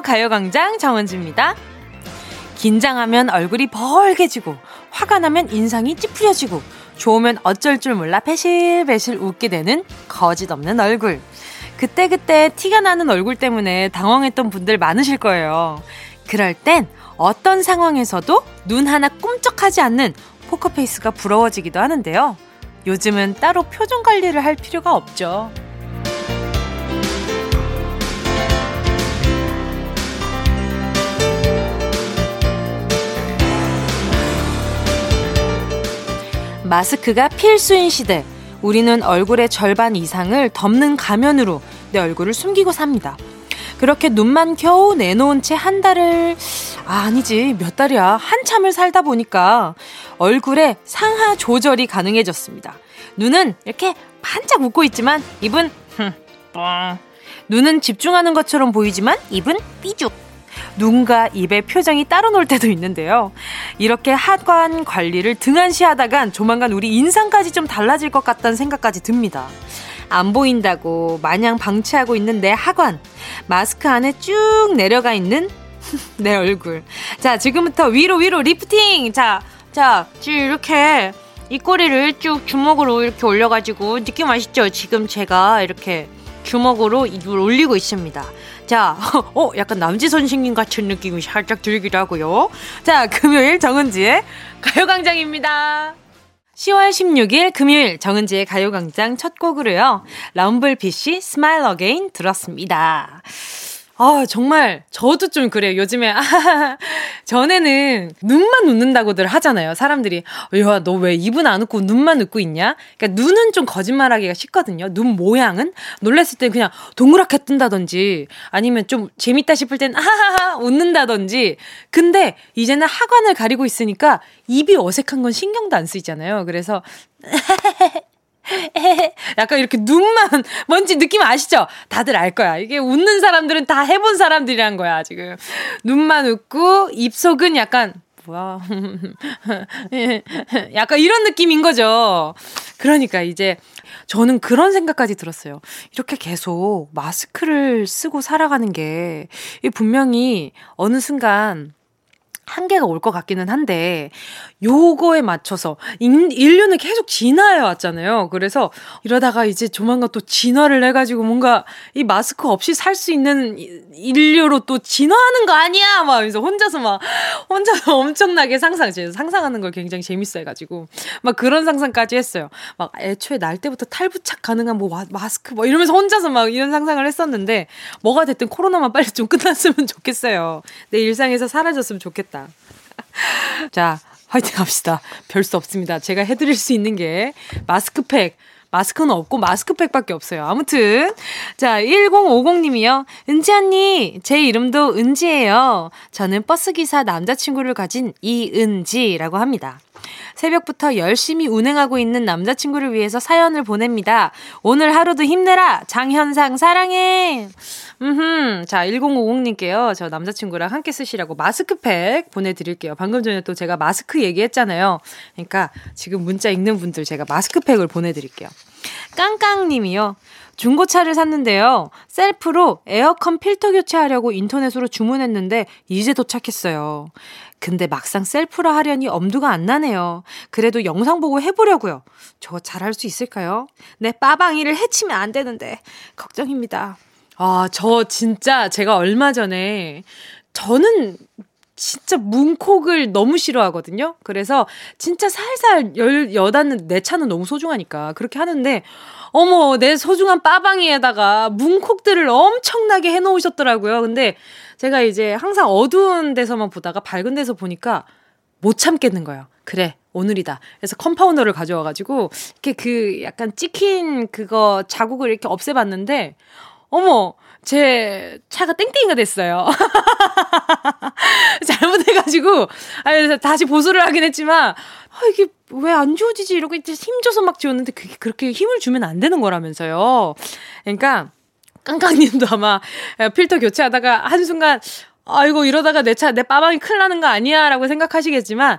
가요광장 정은지입니다. 긴장하면 얼굴이 벌개지고, 화가 나면 인상이 찌푸려지고, 좋으면 어쩔 줄 몰라 배실배실 웃게 되는 거짓 없는 얼굴. 그때그때 티가 나는 얼굴 때문에 당황했던 분들 많으실 거예요. 그럴 땐 어떤 상황에서도 눈 하나 꿈쩍하지 않는 포커페이스가 부러워지기도 하는데요. 요즘은 따로 표정 관리를 할 필요가 없죠. 마스크가 필수인 시대. 우리는 얼굴의 절반 이상을 덮는 가면으로 내 얼굴을 숨기고 삽니다. 그렇게 눈만 겨우 내놓은 채 한 달을, 아, 아니지, 몇 달이야. 한참을 살다 보니까 얼굴에 상하 조절이 가능해졌습니다. 눈은 이렇게 반짝 웃고 있지만 입은, 흠, 뻥. 눈은 집중하는 것처럼 보이지만 입은 삐죽. 눈과 입의 표정이 따로 놀 때도 있는데요. 이렇게 하관 관리를 등한시하다간 조만간 우리 인상까지 좀 달라질 것 같다는 생각까지 듭니다. 안 보인다고 마냥 방치하고 있는 내 하관. 마스크 안에 쭉 내려가 있는 내 얼굴. 자, 지금부터 위로 위로 리프팅! 자, 자, 지금 이렇게 입꼬리를 쭉 주먹으로 이렇게 올려가지고 느낌 아시죠? 지금 제가 이렇게 주먹으로 입을 올리고 있습니다. 자, 어, 약간 남지선생님 같은 느낌이 살짝 들기도 하고요. 자, 금요일 정은지의 가요광장입니다. 10월 16일 금요일 정은지의 가요광장 첫 곡으로요. 럼블피쉬 Smile Again 들었습니다. 아, 정말, 저도 좀 그래요. 요즘에, 아, 전에는 눈만 웃는다고들 하잖아요. 사람들이. 야, 너 왜 입은 안 웃고 눈만 웃고 있냐? 그러니까 눈은 좀 거짓말하기가 쉽거든요. 눈 모양은? 놀랬을 때 그냥 동그랗게 뜬다든지, 아니면 좀 재밌다 싶을 땐, 하하하, 웃는다든지. 근데 이제는 하관을 가리고 있으니까 입이 어색한 건 신경도 안 쓰이잖아요. 그래서, 약간 이렇게 눈만 뭔지 느낌 아시죠? 다들 알 거야. 이게 웃는 사람들은 다 해본 사람들이란 거야, 지금. 눈만 웃고 입속은 약간 뭐야. 약간 이런 느낌인 거죠. 그러니까 이제 저는 그런 생각까지 들었어요. 이렇게 계속 마스크를 쓰고 살아가는 게 분명히 어느 순간 한계가 올 것 같기는 한데 요거에 맞춰서 인, 인류는 계속 진화해 왔잖아요. 그래서 이러다가 이제 조만간 또 진화를 해 가지고 뭔가 이 마스크 없이 살 수 있는 인류로 또 진화하는 거 아니야? 막 그래서 혼자서 막 혼자서 엄청나게 상상, 제 상상하는 걸 굉장히 재밌어 해 가지고 막 그런 상상까지 했어요. 막 애초에 날 때부터 탈부착 가능한 뭐 마스크 뭐 이러면서 혼자서 막 이런 상상을 했었는데 뭐가 됐든 코로나만 빨리 좀 끝났으면 좋겠어요. 내 일상에서 사라졌으면 좋겠다. 자, 화이팅 합시다. 별 수 없습니다. 제가 해드릴 수 있는 게 마스크팩. 마스크는 없고 마스크팩밖에 없어요. 아무튼 자 1050님이요. 은지 언니 제 이름도 은지예요. 저는 버스기사 남자친구를 가진 이은지라고 합니다. 새벽부터 열심히 운행하고 있는 남자친구를 위해서 사연을 보냅니다. 오늘 하루도 힘내라! 장현상 사랑해! 음흠. 자, 1050님께요. 저 남자친구랑 함께 쓰시라고 마스크팩 보내드릴게요. 방금 전에 또 제가 마스크 얘기했잖아요. 그러니까 지금 문자 읽는 분들 제가 마스크팩을 보내드릴게요. 깡깡님이요. 중고차를 샀는데요. 셀프로 에어컨 필터 교체하려고 인터넷으로 주문했는데 이제 도착했어요. 근데 막상 셀프로 하려니 엄두가 안 나네요. 그래도 영상 보고 해보려고요. 저 잘할 수 있을까요? 내 빠방이를 해치면 안 되는데 걱정입니다. 아, 저 진짜 제가 얼마 전에 저는 진짜 문콕을 너무 싫어하거든요. 그래서 진짜 살살 열, 여닫는 내 차는 너무 소중하니까 그렇게 하는데 어머, 내 소중한 빠방이에다가 문콕들을 엄청나게 해놓으셨더라고요. 근데 제가 이제 항상 어두운 데서만 보다가 밝은 데서 보니까 못 참겠는 거예요. 그래, 오늘이다. 그래서 컴파우너를 가져와가지고, 이렇게 그 약간 찍힌 그거 자국을 이렇게 없애봤는데, 어머, 제 차가 땡땡이가 됐어요. 잘못해가지고, 아, 그래서 다시 보수를 하긴 했지만, 아, 이게 왜 안 지워지지? 이러고 힘줘서 막 지웠는데 그게 그렇게 힘을 주면 안 되는 거라면서요. 그러니까, 깡깡님도 아마 필터 교체하다가 한순간, 아이고, 이러다가 내 차, 내 빠방이 큰일 나는 거 아니야? 라고 생각하시겠지만,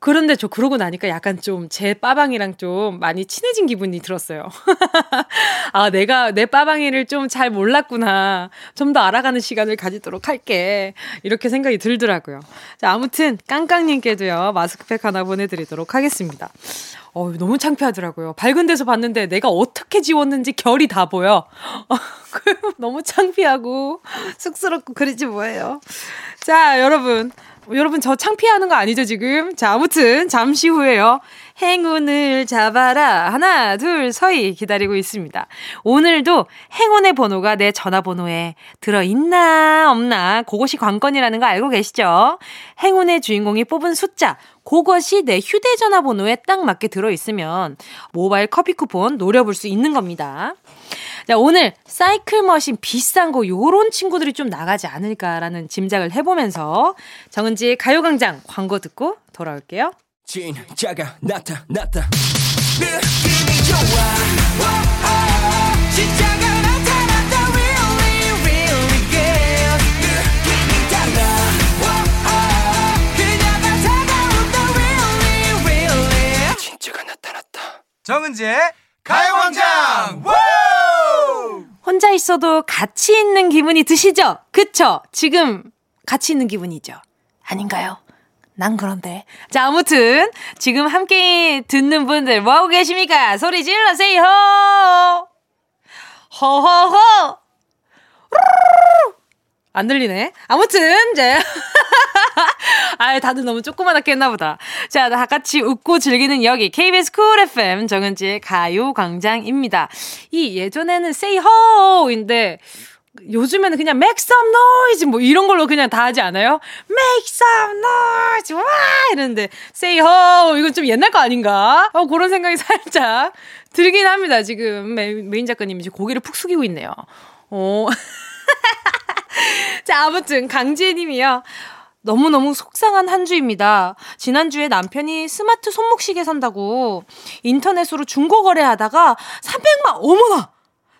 그런데 저 그러고 나니까 약간 좀 제 빠방이랑 좀 많이 친해진 기분이 들었어요. 아, 내가 내 빠방이를 좀 잘 몰랐구나. 좀 더 알아가는 시간을 가지도록 할게. 이렇게 생각이 들더라고요. 자, 아무튼 깡깡님께도요. 마스크팩 하나 보내드리도록 하겠습니다. 어, 너무 창피하더라고요. 밝은 데서 봤는데 내가 어떻게 지웠는지 결이 다 보여. 너무 창피하고 쑥스럽고 그러지 뭐예요. 자, 여러분. 여러분 저 창피하는 거 아니죠 지금? 자 아무튼 잠시 후에요. 행운을 잡아라 하나 둘 서희 기다리고 있습니다. 오늘도 행운의 번호가 내 전화번호에 들어 있나 없나 그것이 관건이라는 거 알고 계시죠? 행운의 주인공이 뽑은 숫자 그것이 내 휴대전화 번호에 딱 맞게 들어있으면 모바일 커피 쿠폰 노려볼 수 있는 겁니다. 자, 오늘 사이클 머신 비싼 거 요런 친구들이 좀 나가지 않을까라는 짐작을 해보면서 정은지의 가요광장 광고 듣고 돌아올게요. 진짜가 나타났다. 느낌이 좋아. 정은지의 가요광장 혼자 있어도 같이 있는 기분이 드시죠? 그쵸? 지금 같이 있는 기분이죠? 아닌가요? 난 그런데. 자, 아무튼, 지금 함께 듣는 분들 뭐하고 계십니까? 소리 질러세요! 허허허! 안 들리네. 아무튼, 이제. 아, 다들 너무 조그만하게 했나 보다. 자, 다 같이 웃고 즐기는 여기 KBS 쿨 FM 정은지의 가요 광장입니다. 이 예전에는 say ho인데 요즘에는 그냥 make some noise 뭐 이런 걸로 그냥 다 하지 않아요? make some noise 와 이러는데 say ho 이건 좀 옛날 거 아닌가? 어 그런 생각이 살짝 들긴 합니다. 지금 메인 작가님이 고개를 푹 숙이고 있네요. 어. 자, 아무튼 강지혜 님이요. 너무너무 속상한 한 주입니다. 지난주에 남편이 스마트 손목시계 산다고 인터넷으로 중고 거래하다가 300만, 어머나!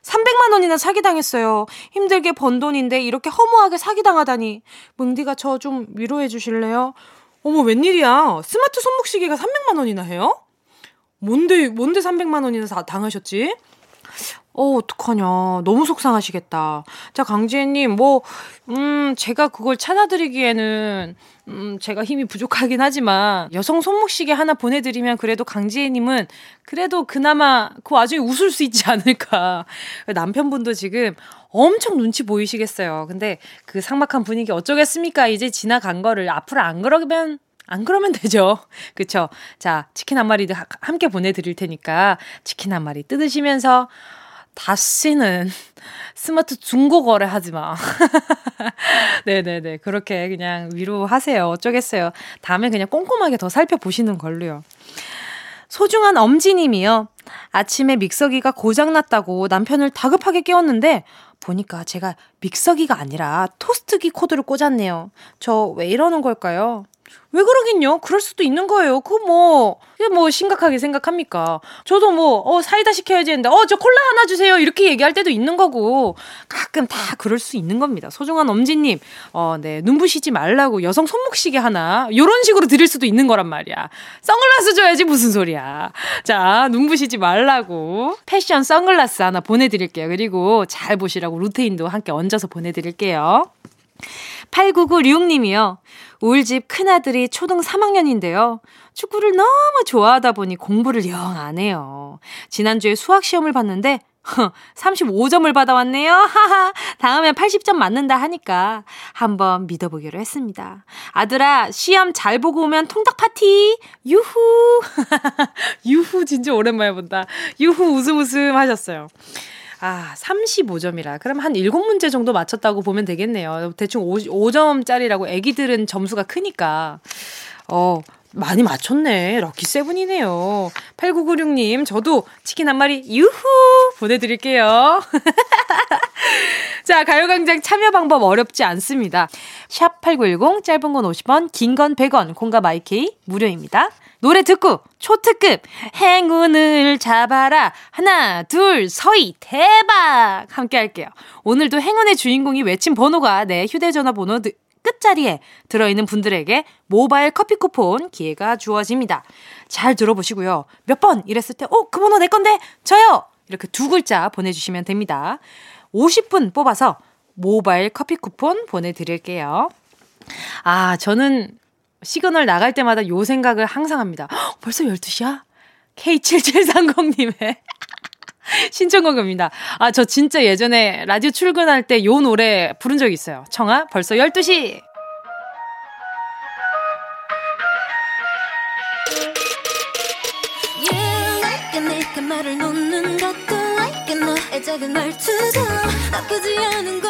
300만 원이나 사기당했어요. 힘들게 번 돈인데 이렇게 허무하게 사기당하다니. 뭉디가 저 좀 위로해 주실래요? 어머, 웬일이야. 스마트 손목시계가 300만 원이나 해요? 뭔데, 뭔데 300만 원이나 당하셨지? 어, 어떡하냐. 너무 속상하시겠다. 자, 강지혜님, 뭐, 음, 제가 그걸 찾아드리기에는, 음, 제가 힘이 부족하긴 하지만, 여성 손목시계 하나 보내드리면 그래도 강지혜님은 그래도 그나마 그 와중에 웃을 수 있지 않을까. 남편분도 지금 엄청 눈치 보이시겠어요. 근데 그 삭막한 분위기 어쩌겠습니까? 이제 지나간 거를 앞으로 안 그러면 안 그러면 되죠. 그쵸? 자, 치킨 한 마리 함께 보내드릴 테니까 치킨 한 마리 뜯으시면서 다시는 스마트 중고 거래 하지 마. 네네네. 그렇게 그냥 위로하세요. 어쩌겠어요. 다음에 그냥 꼼꼼하게 더 살펴보시는 걸로요. 소중한 엄지님이요. 아침에 믹서기가 고장났다고 남편을 다급하게 깨웠는데 보니까 제가 믹서기가 아니라 토스트기 코드를 꽂았네요. 저 왜 이러는 걸까요? 왜 그러긴요? 그럴 수도 있는 거예요. 그 뭐, 뭐 심각하게 생각합니까? 저도 뭐, 어, 사이다 시켜야지 했는데, 어, 저 콜라 하나 주세요. 이렇게 얘기할 때도 있는 거고, 가끔 다 그럴 수 있는 겁니다. 소중한 엄지님, 어, 네, 눈부시지 말라고 여성 손목시계 하나, 요런 식으로 드릴 수도 있는 거란 말이야. 선글라스 줘야지 무슨 소리야. 자, 눈부시지 말라고 패션 선글라스 하나 보내드릴게요. 그리고 잘 보시라고 루테인도 함께 얹어서 보내드릴게요. 8996님이요. 울집 큰아들이 초등 3학년인데요. 축구를 너무 좋아하다 보니 공부를 영 안 해요. 지난주에 수학 시험을 봤는데 35점을 받아왔네요. 하하. 다음에 80점 맞는다 하니까 한번 믿어보기로 했습니다. 아들아, 시험 잘 보고 오면 통닭 파티. 유후. 유후 진짜 오랜만에 본다. 유후 웃음 웃음 하셨어요. 아, 35점이라. 그럼 한 7문제 정도 맞췄다고 보면 되겠네요. 대충 5, 5점짜리라고 애기들은 점수가 크니까. 어, 많이 맞췄네. 럭키 세븐이네요. 8996님, 저도 치킨 한 마리, 유후! 보내드릴게요. 자, 가요광장 참여 방법 어렵지 않습니다. 샵 8910, 짧은 건 50원, 긴 건 100원, 공감 IK, 무료입니다. 노래 듣고 초특급 행운을 잡아라 하나 둘 서희 대박 함께 할게요. 오늘도 행운의 주인공이 외친 번호가 내 휴대전화 번호 끝 끝자리에 들어있는 분들에게 모바일 커피 쿠폰 기회가 주어집니다. 잘 들어보시고요. 몇 번 이랬을 때, 어, 그 번호 내 건데? 저요! 이렇게 두 글자 보내주시면 됩니다. 50분 뽑아서 모바일 커피 쿠폰 보내드릴게요. 아, 저는 시그널 나갈 때마다 요 생각을 항상 합니다. 헉, 벌써 12시야? K7730님의 신청곡입니다. 아, 저 진짜 예전에 라디오 출근할 때 요 노래 부른 적 있어요. 청하, 벌써 12시! 말을 놓는 것도 like 너의 작은 말투도 나쁘지 않은 걸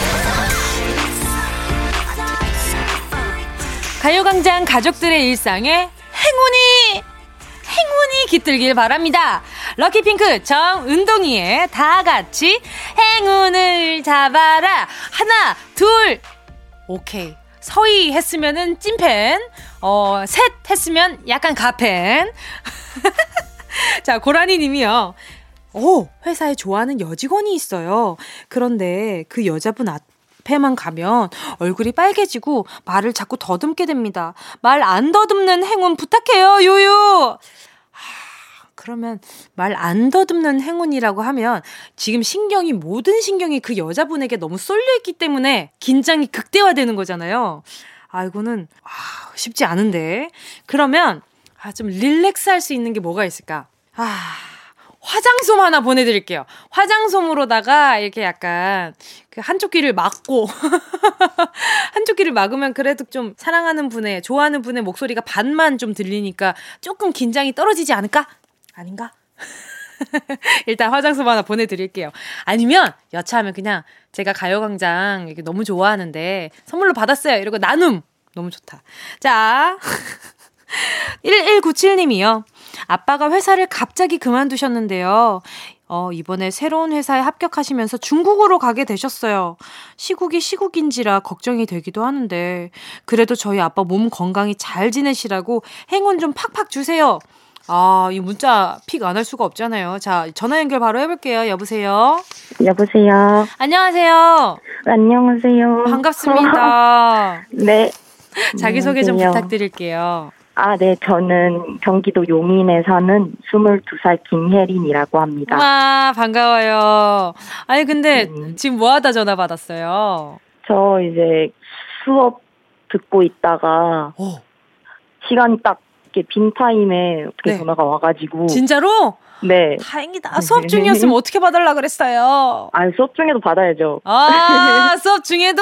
가요광장 가족들의 일상에 행운이 행운이 깃들길 바랍니다. 럭키핑크 정은동이의 다 같이 행운을 잡아라 하나 둘 오케이 서희 했으면은 찐팬 어 셋 했으면 약간 가팬 자 고라니 님이요. 오, 회사에 좋아하는 여직원이 있어요. 그런데 그 여자분 앞 에만 가면 얼굴이 빨개지고 말을 자꾸 더듬게 됩니다. 말 안 더듬는 행운 부탁해요, 요요! 하, 그러면 말 안 더듬는 행운이라고 하면 지금 신경이, 모든 신경이 그 여자분에게 너무 쏠려 있기 때문에 긴장이 극대화되는 거잖아요. 아, 이거는, 아, 쉽지 않은데. 그러면, 아, 좀 릴렉스 할 수 있는 게 뭐가 있을까? 아, 화장솜 하나 보내드릴게요. 화장솜으로다가 이렇게 약간 그 한쪽 귀를 막고 한쪽 귀를 막으면 그래도 좀 사랑하는 분의 좋아하는 분의 목소리가 반만 좀 들리니까 조금 긴장이 떨어지지 않을까? 아닌가? 일단 화장솜 하나 보내드릴게요. 아니면 여차하면 그냥 제가 가요광장 이렇게 너무 좋아하는데 선물로 받았어요. 이러고 나눔 너무 좋다. 자. 1197님이요. 아빠가 회사를 갑자기 그만두셨는데요. 어, 이번에 새로운 회사에 합격하시면서 중국으로 가게 되셨어요. 시국이 시국인지라 걱정이 되기도 하는데, 그래도 저희 아빠 몸 건강히 잘 지내시라고 행운 좀 팍팍 주세요. 아, 이 문자 픽 안 할 수가 없잖아요. 자, 전화 연결 바로 해볼게요. 여보세요? 여보세요. 안녕하세요. 안녕하세요. 반갑습니다. 네. 자기소개 좀. 부탁드릴게요. 아, 네. 저는 경기도 용인에 사는 22살 김혜린이라고 합니다. 와, 반가워요. 아니, 근데 음. 지금 뭐 하다 전화 받았어요? 저 이제 수업 듣고 있다가 오, 시간이 딱 이렇게 빈 타임에 어떻게 네. 전화가 와가지고. 진짜로? 네. 다행이다. 수업 중이었으면 어떻게 봐달라 그랬어요? 아, 수업 중에도 받아야죠. 아, 수업 중에도?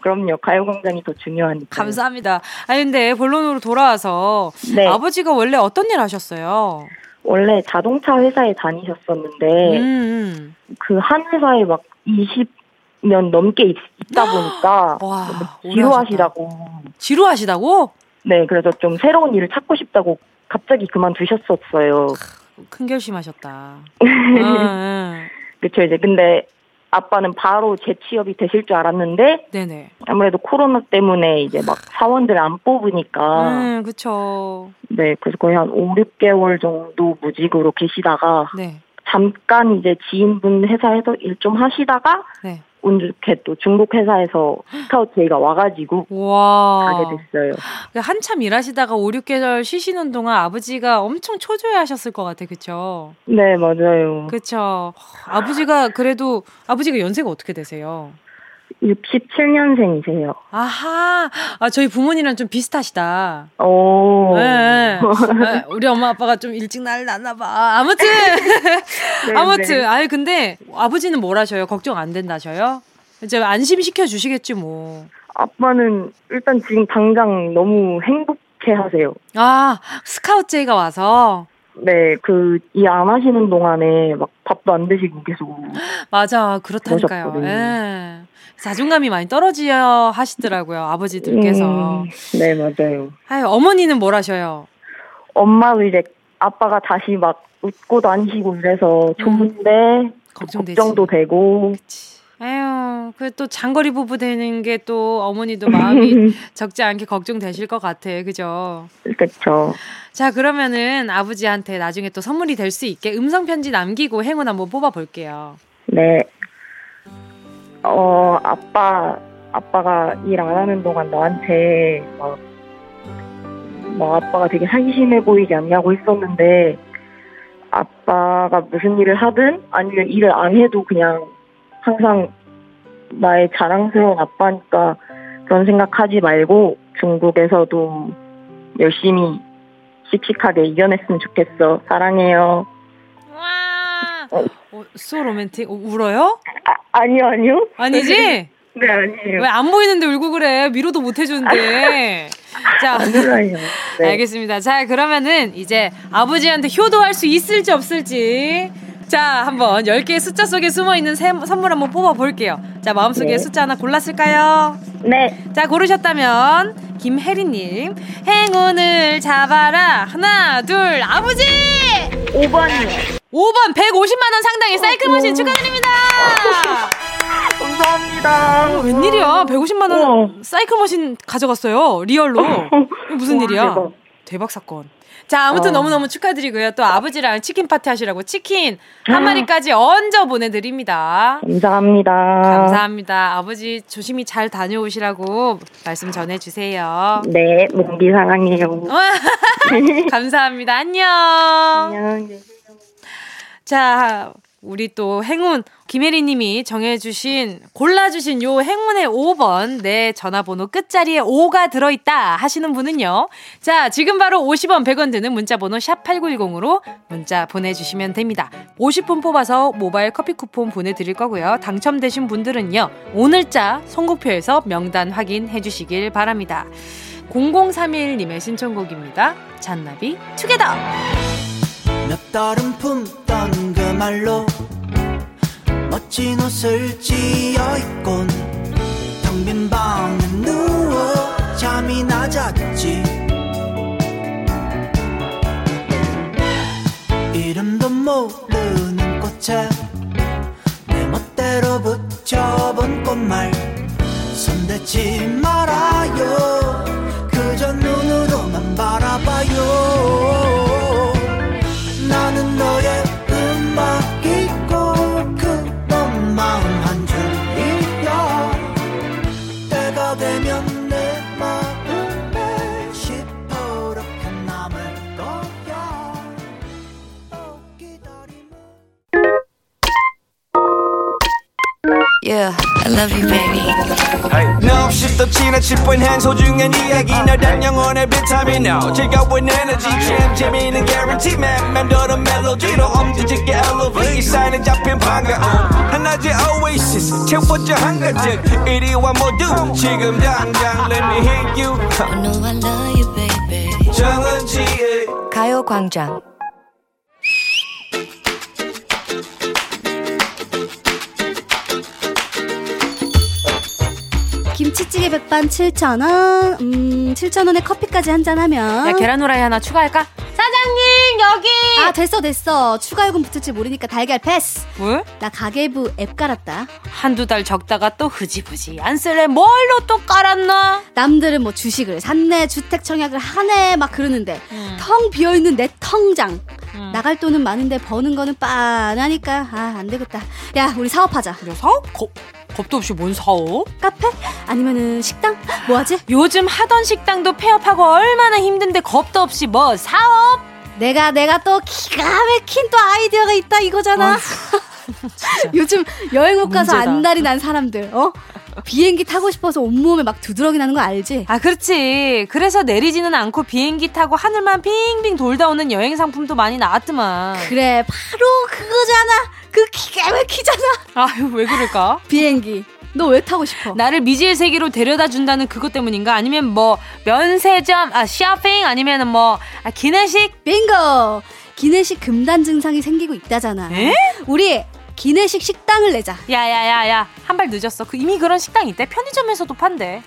그럼요. 가요광장이 더 중요하니까. 감사합니다. 아니, 근데 본론으로 돌아와서 네. 아버지가 원래 어떤 일 하셨어요? 원래 자동차 회사에 다니셨었는데, 음, 음. 그한 회사에 막 20년 넘게 있, 다 보니까 와, 오래 지루하시다고. 지루하시다고? 네, 그래서 좀 새로운 일을 찾고 싶다고 갑자기 그만두셨었어요. 큰 결심하셨다. 응, 응. 그렇죠. 이제 근데 아빠는 바로 재취업이 되실 줄 알았는데 네네. 아무래도 코로나 때문에 이제 막 사원들 안 뽑으니까 음, 그쵸. 네, 그래서 거의 한 5, 6개월 정도 무직으로 계시다가 네, 잠깐 이제 지인분 회사에서 일 좀 하시다가 네. 운 좋게 또 중국 회사에서 스카우트 제의가 와가지고 와. 가게 됐어요. 그 한참 일하시다가 5, 6개월 쉬시는 동안 아버지가 엄청 초조해 하셨을 것 같아. 그쵸? 네, 맞아요. 그쵸. 아버지가 그래도, 아버지가 연세가 어떻게 되세요? 67년생이세요. 아하. 아, 저희 부모님이랑 좀 비슷하시다. 오. 네. 네, 우리 엄마 아빠가 좀 일찍 날 났나 봐. 아무튼. 네, 아무튼. 네. 아니, 근데 아버지는 뭘 하셔요? 걱정 안 된다셔요? 이제 안심시켜 주시겠지, 뭐. 아빠는 일단 지금 당장 너무 행복해 하세요. 아, 스카우트 제이가 와서. 네, 그, 일안 하시는 동안에 막 밥도 안 드시고 계속. 맞아, 그렇다니까요. 예. 자존감이 많이 떨어지려 하시더라고요, 아버지들께서. 음, 네, 맞아요. 아유, 어머니는 뭘 하셔요? 엄마도 이제 아빠가 다시 막 웃고 다니시고 이래서 좋은데, 걱정되지. 걱정도 되고. 아유, 그 또 장거리 부부 되는 게 또 어머니도 마음이 적지 않게 걱정되실 것 같아. 그죠? 그쵸. 자, 그러면은 아버지한테 나중에 또 선물이 될 수 있게 음성 편지 남기고 행운 한번 뽑아 볼게요. 네. 어, 아빠, 아빠가 일 안 하는 동안 나한테 막, 뭐 아빠가 되게 사기심해 보이지 않냐고 했었는데, 아빠가 무슨 일을 하든 아니면 일을 안 해도 그냥 항상 나의 자랑스러운 아빠니까 그런 생각하지 말고 중국에서도 열심히 씩씩하게 이겨냈으면 좋겠어. 사랑해요. 와! 어. 어, 로맨틱. 어, 울어요? 아, 아니요, 아니요. 아니지? 네, 아니에요. 왜 안 보이는데 울고 그래? 위로도 못 해주는데. 자. 네. 알겠습니다. 자, 그러면은 이제 아버지한테 효도할 수 있을지 없을지. 자, 한번 10개의 숫자 속에 숨어 있는 선물 한번 뽑아 볼게요. 자, 마음속에 네. 숫자 하나 골랐을까요? 네. 자, 고르셨다면 김혜리 님, 행운을 잡아라. 하나, 둘, 아버지! 5번이요. 5번 150만 원 상당의 사이클 머신 축하드립니다! 감사합니다. 어, 웬일이야? 150만원 우와. 사이클 머신 가져갔어요. real로. 무슨 우와, 일이야? 대박. 사건. 자, 아무튼 어. 너무너무 축하드리고요. 또 아버지랑 치킨 파티 하시라고 치킨 아. 한 마리까지 얹어 보내드립니다. 감사합니다. 감사합니다. 아버지 조심히 잘 다녀오시라고 말씀 전해주세요. 네, 언니 사랑해요. 감사합니다. 안녕. 안녕. 자, 우리 또 행운 김혜리 님이 정해주신 골라주신 요 행운의 5번 내 전화번호 끝자리에 5가 들어있다 하시는 분은요. 자, 지금 바로 50원 100원 드는 문자번호 샵 8910으로 문자 보내주시면 됩니다. 50분 뽑아서 모바일 커피 쿠폰 보내드릴 거고요. 당첨되신 분들은요. 오늘자 선곡표에서 명단 확인해 주시길 바랍니다. 0031님의 신청곡입니다. 잔나비 투게더! 말로 멋진 옷을 지어 입곤 텅 빈 방에 누워 잠이 낮았지. 이름도 모르는 꽃에 내 멋대로 붙여본 꽃말 손대지 말아요. 그저 눈으로만 바라봐요 Yeah, I love you, baby. 너 없이 또 지나칠 뻔한 소중한 이야기. 너란 영혼의 비타민 O 즐거운 에너지. 참 재미있는 guarantee. man 맘대로 멜로디로 엄지짓게 elevate 사인은 잡힌 반가움 하나의 oasis. 채워져 한가득 이리와 모두. 지금 당장 let me hit you. I know I love you, baby. 정은지의 가요광장. 김치찌개 백반 7,000원, 음, 7,000원에 커피까지 한 잔하면. 야, 계란 후라이 하나 추가할까? 사장님, 여기! 아, 됐어, 됐어. 추가 요금 붙을지 모르니까 달걀 패스. 뭘? 나 가계부 앱 깔았다. 한두 달 적다가 또 흐지부지 안 쓸래 뭘로 또 깔았나? 남들은 뭐 주식을 샀네, 주택 청약을 하네, 막 그러는데, 음. 텅 비어있는 내 텅장. 음. 나갈 돈은 많은데 버는 거는 빤하니까, 아, 안 되겠다. 야, 우리 사업하자. 야, 사업? 겁, 겁도 없이 뭔 사업? 카페? 아니면은 식당? 뭐 하지? 요즘 하던 식당도 폐업하고 얼마나 힘든데 겁도 없이 뭐 사업? 내가, 내가 또 기가 막힌 또 아이디어가 있다 이거잖아. 요즘 여행 못 가서 문제다. 안달이 난 사람들, 어? 비행기 타고 싶어서 온몸에 막 두드러기 나는 거 알지? 아, 그렇지. 그래서 내리지는 않고 비행기 타고 하늘만 빙빙 돌다 오는 여행 상품도 많이 나왔더만. 그래, 바로 그거잖아. 그 기가 막히잖아. 아유, 왜 그럴까? 비행기. 너 왜 타고 싶어? 나를 미지의 세계로 데려다 준다는 그것 때문인가? 아니면 뭐 면세점, 아 쇼핑 아니면은 뭐 아, 기내식? 빙고! 기내식 금단 증상이 생기고 있다잖아. 에? 우리 기내식 식당을 내자. 야야야야 한 발 늦었어. 그 이미 그런 식당 있대. 편의점에서도 판대.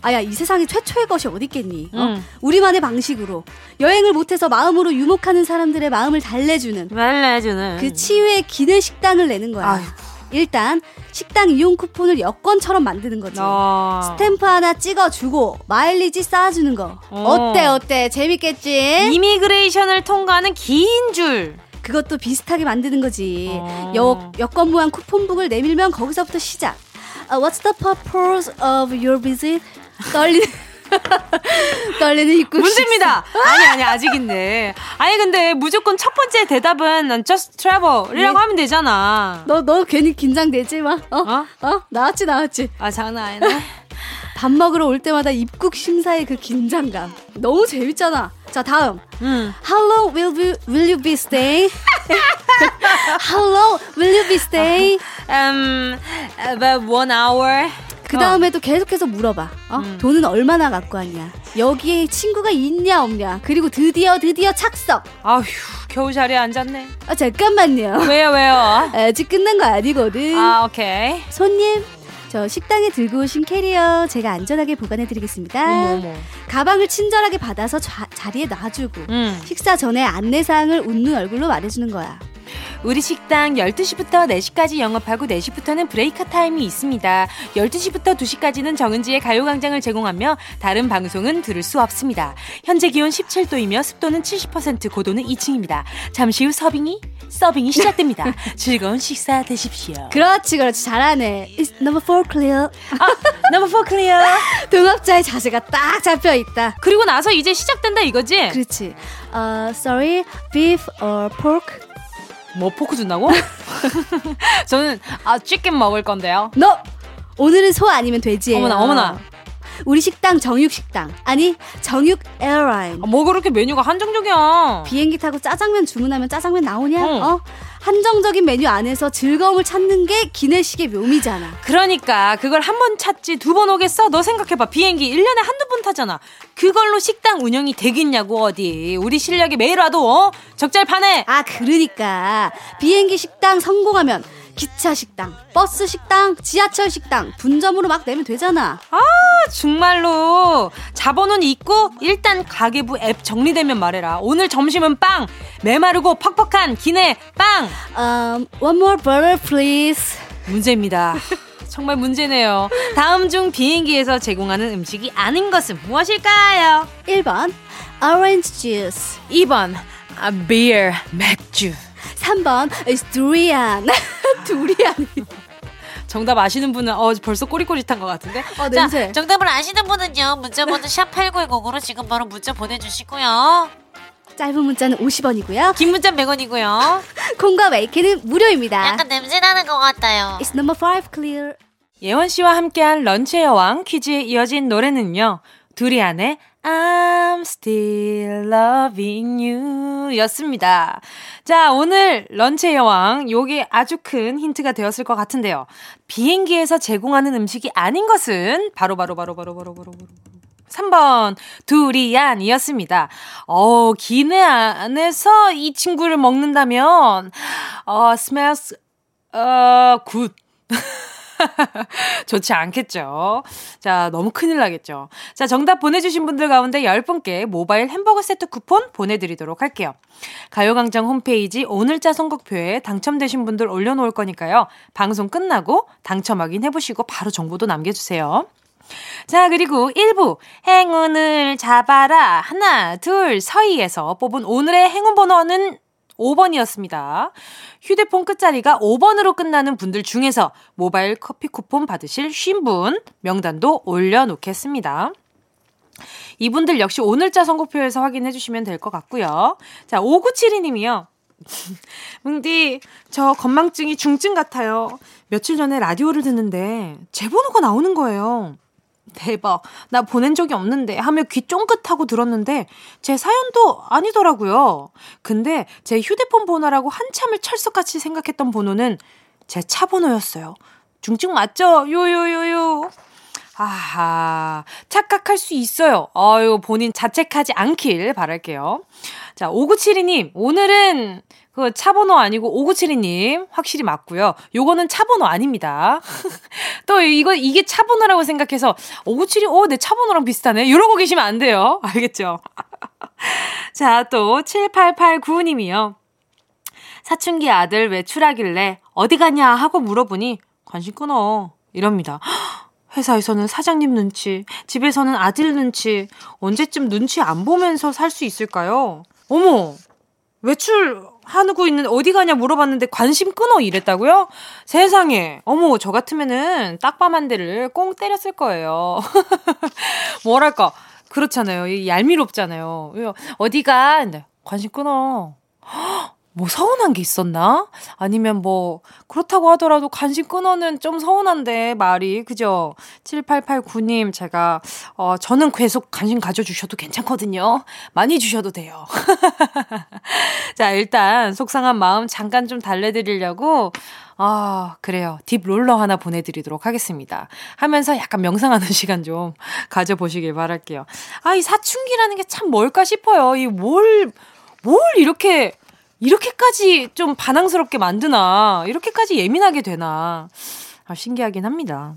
아야 이 세상에 최초의 것이 어딨겠니? 어? 응. 우리만의 방식으로 여행을 못해서 마음으로 유목하는 사람들의 마음을 달래주는 달래주는. 그 치유의 기내 식당을 내는 거야. 아이고. 일단 식당 이용 쿠폰을 여권처럼 만드는 거지. 어. 스탬프 하나 찍어주고 마일리지 쌓아주는 거. 어. 어때 어때 재밌겠지? immigration을 통과하는 긴 줄. 그것도 비슷하게 만드는 거지. 어. 여, 여권 모양 쿠폰북을 내밀면 거기서부터 시작. Uh, what's the purpose of your visit? 떨리는 떨리는 입국 문제입니다. 아니 아니 아직 있네. 아니 근데 무조건 첫 번째 대답은 just travel이라고 예. 하면 되잖아. 너 너 괜히 긴장되지 마. 어? 어? 어? 나왔지 나왔지. 아 장난 아니네. 밥 먹으러 올 때마다 입국 심사의 그 긴장감. 너무 재밌잖아. 자 다음. 음. How long will you, will you be staying? How long will you be staying? Um, about one hour. 그 다음에도 계속해서 물어봐. 어? 음. 돈은 얼마나 갖고 왔냐? 여기에 친구가 있냐 없냐? 그리고 드디어 드디어 착석. 아휴 겨우 자리에 앉았네. 아 잠깐만요. 왜요 왜요? 아직 끝난 거 아니거든. 아 오케이. 손님, 저 식당에 들고 오신 캐리어 제가 안전하게 보관해 드리겠습니다. 어머. 가방을 친절하게 받아서 좌- 자리에 놔주고 음. 식사 전에 안내사항을 웃는 얼굴로 말해주는 거야. 우리 식당 12시부터 4시까지 영업하고 4시부터는 브레이크 타임이 있습니다. 12시부터 2시까지는 정은지의 가요광장을 제공하며 다른 방송은 들을 수 없습니다. 현재 기온 17도이며 습도는 70% 고도는 2층입니다. 잠시 후 서빙이 서빙이 시작됩니다. 즐거운 식사 되십시오. 그렇지, 그렇지. 잘하네. It's number four clear. number 4 clear. 동업자의 자세가 딱 잡혀 있다. 그리고 나서 이제 시작된다 이거지? 그렇지. 어, sorry, beef or pork? 뭐 포크 준다고? 저는 아 치킨 먹을 건데요. 너 오늘은 소 아니면 돼지예요. 어머나, 어머나. 우리 식당 정육 식당 아니 정육 airline. 아, 뭐 그렇게 메뉴가 한정적이야. 비행기 타고 짜장면 주문하면 짜장면 나오냐? 어. 어? 한정적인 메뉴 안에서 즐거움을 찾는 게 기내식의 묘미잖아. 그러니까 그걸 한 번 찾지 두 번 오겠어? 너 생각해봐. 비행기 1년에 한두 번 타잖아. 그걸로 식당 운영이 되겠냐고 어디. 우리 실력이 매일 와도 어? 적잘파네. 아, 그러니까 비행기 식당 성공하면 기차 식당, 버스 식당, 지하철 식당 분점으로 막 내면 되잖아. 아 정말로 자본은 있고 일단 가계부 앱 정리되면 말해라. 오늘 점심은 빵. 메마르고 퍽퍽한 기내 빵. Um, one more burger, please. 문제입니다. 정말 문제네요. 다음 중 비행기에서 제공하는 음식이 아닌 것은 무엇일까요? 1번 orange juice. 2번 아, beer 맥주. 3번 is durian. 두리안. 정답 아시는 분은 어 벌써 꼬릿꼬릿한 것 같은데. 어, 냄새. 자, 정답을 아시는 분은요. 문자 번호 샵 8910으로 지금 바로 문자 보내 주시고요. 짧은 문자는 50원이고요. 긴 문자 100원이고요. 콩과 메이크는 무료입니다. 약간 냄새 나는 것 같아요. It's number 5 clear. 예원 씨와 함께한 런치의 여왕 퀴즈에 이어진 노래는요. 두리안의 I'm still loving you 였습니다. 자, 오늘 런치의 여왕, 요게 아주 큰 힌트가 되었을 것 같은데요. 비행기에서 제공하는 음식이 아닌 것은 바로바로바로바로바로바로 3번 두리안이었습니다. 어, 기내 안에서 이 친구를 먹는다면 어, smells 어, good. 좋지 않겠죠. 자, 너무 큰일 나겠죠. 자, 정답 보내주신 분들 가운데 10분께 모바일 햄버거 세트 쿠폰 보내드리도록 할게요. 가요광장 홈페이지 오늘자 선곡표에 당첨되신 분들 올려놓을 거니까요. 방송 끝나고 당첨 확인해보시고 바로 정보도 남겨주세요. 자, 그리고 1부 행운을 잡아라. 하나, 둘, 서희에서 뽑은 오늘의 행운 번호는 5번이었습니다. 휴대폰 끝자리가 5번으로 끝나는 분들 중에서 모바일 커피 쿠폰 받으실 50분 명단도 올려놓겠습니다. 이분들 역시 오늘자 선곡표에서 확인해 주시면 될 것 같고요. 자, 5972님이요. 뭉디, 저 건망증이 중증 같아요. 며칠 전에 라디오를 듣는데 제 번호가 나오는 거예요. 대박. 나 보낸 적이 없는데 하며 귀 쫑긋하고 들었는데 제 사연도 아니더라고요. 근데 제 휴대폰 번호라고 한참을 철석같이 생각했던 번호는 제 차 번호였어요. 중증 맞죠? 요요요요. 아하, 착각할 수 있어요. 아유, 본인 자책하지 않길 바랄게요. 자, 5972님, 오늘은 그 차번호 아니고 5972님 확실히 맞고요. 요거는 차번호 아닙니다. 또 이거 이게 차번호라고 생각해서 5972 어, 내 차번호랑 비슷하네. 이러고 계시면 안 돼요. 알겠죠? 자, 또 7889님이요. 사춘기 아들 외출하길래 어디 가냐 하고 물어보니 관심 끊어. 이럽니다. 회사에서는 사장님 눈치, 집에서는 아들 눈치, 언제쯤 눈치 안 보면서 살 수 있을까요? 어머, 외출 하고 있는 어디 가냐 물어봤는데 관심 끊어 이랬다고요? 세상에, 어머, 저 같으면은 딱밤 한 대를 꽁 때렸을 거예요. 뭐랄까, 그렇잖아요. 얄미롭잖아요. 어디가? 근데 관심 끊어. 뭐 서운한 게 있었나? 아니면 뭐 그렇다고 하더라도 관심 끊어는 좀 서운한데 말이 그죠? 7889님 제가 어 저는 계속 관심 가져 주셔도 괜찮거든요. 많이 주셔도 돼요. 자, 일단 속상한 마음 잠깐 좀 달래 드리려고 아, 그래요. 딥 롤러 하나 보내드리도록 하겠습니다. 하면서 약간 명상하는 시간 좀 가져보시길 바랄게요. 아, 이 사춘기라는 게 참 뭘까 싶어요. 이 뭘, 뭘 이렇게 이렇게까지 좀 반항스럽게 만드나, 이렇게까지 예민하게 되나, 아, 신기하긴 합니다.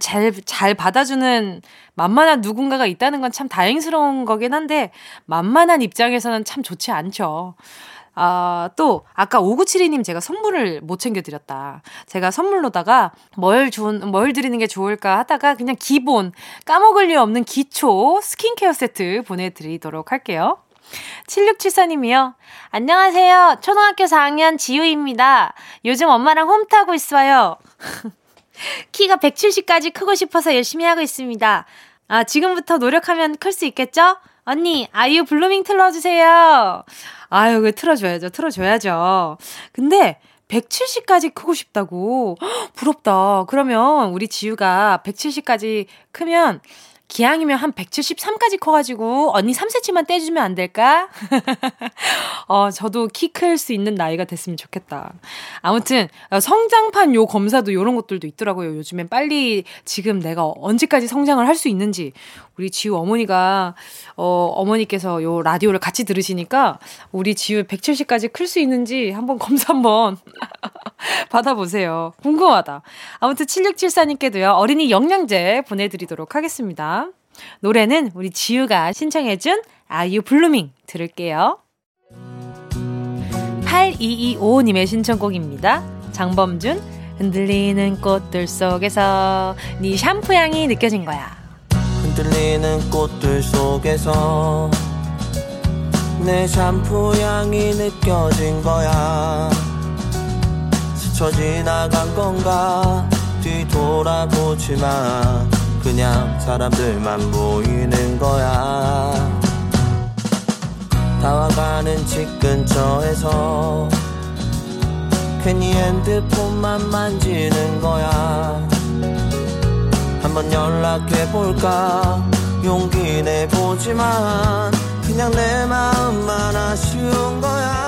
잘, 잘 받아주는 만만한 누군가가 있다는 건 참 다행스러운 거긴 한데, 만만한 입장에서는 참 좋지 않죠. 아, 또, 아까 5972님 제가 선물을 못 챙겨드렸다. 제가 선물로다가 뭘 좋은, 뭘 드리는 게 좋을까 하다가 그냥 기본, 까먹을 리 없는 기초 스킨케어 세트 보내드리도록 할게요. 7674님이요. 안녕하세요. 초등학교 4학년 지우입니다. 요즘 엄마랑 홈 타고 있어요. 키가 170까지 크고 싶어서 열심히 하고 있습니다. 아, 지금부터 노력하면 클 수 있겠죠? 언니, 아이유 블루밍 틀어주세요. 아유, 그 틀어줘야죠. 틀어줘야죠. 근데, 170까지 크고 싶다고? 헉, 부럽다. 그러면 우리 지우가 170까지 크면 기왕이면 한 173까지 커가지고 언니 3cm만 떼주면 안 될까? 어, 저도 키 클 수 있는 나이가 됐으면 좋겠다. 아무튼 성장판 요 검사도 요런 것들도 있더라고요. 요즘엔 빨리 지금 내가 언제까지 성장을 할 수 있는지 우리 지우 어머니가 어, 어머니께서 요 라디오를 같이 들으시니까 우리 지우 170까지 클 수 있는지 한번 검사 한번 받아보세요. 궁금하다. 아무튼 7674님께도요, 어린이 영양제 보내드리도록 하겠습니다. 노래는 우리 지우가 신청해준 아이유 블루밍 들을게요. 8225님의 신청곡입니다. 장범준, 흔들리는 꽃들 속에서 네 샴푸 향이 느껴진 거야. 흔들리는 꽃들 속에서 내 샴푸 향이 느껴진 거야 스쳐 지나간 건가 뒤돌아보지만 그냥 사람들만 보이는 거야. 다와가는 집 근처에서 괜히 핸드폰만 만지는 거야. 한번 연락해볼까? 용기 내보지만 그냥 내 마음만 아쉬운 거야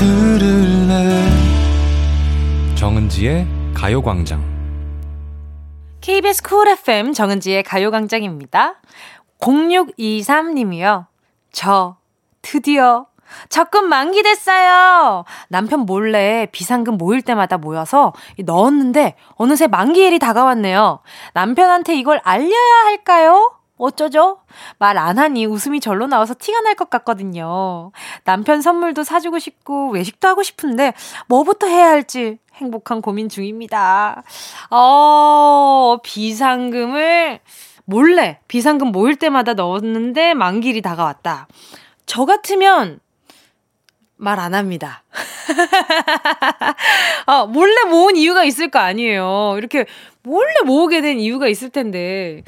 들을래 정은지의 가요광장 KBS 쿨 FM 정은지의 가요광장입니다. 0623님이요. 저 드디어 적금 만기 됐어요. 남편 몰래 비상금 모일 때마다 모여서 넣었는데 어느새 만기일이 다가왔네요. 남편한테 이걸 알려야 할까요? 어쩌죠? 말 안 하니 웃음이 절로 나와서 티가 날 것 같거든요. 남편 선물도 사주고 싶고 외식도 하고 싶은데 뭐부터 해야 할지 행복한 고민 중입니다. 어, 비상금을 몰래 비상금 모일 때마다 넣었는데 만길이 다가왔다. 저 같으면 말 안 합니다. 아, 몰래 모은 이유가 있을 거 아니에요. 이렇게 몰래 모으게 된 이유가 있을 텐데.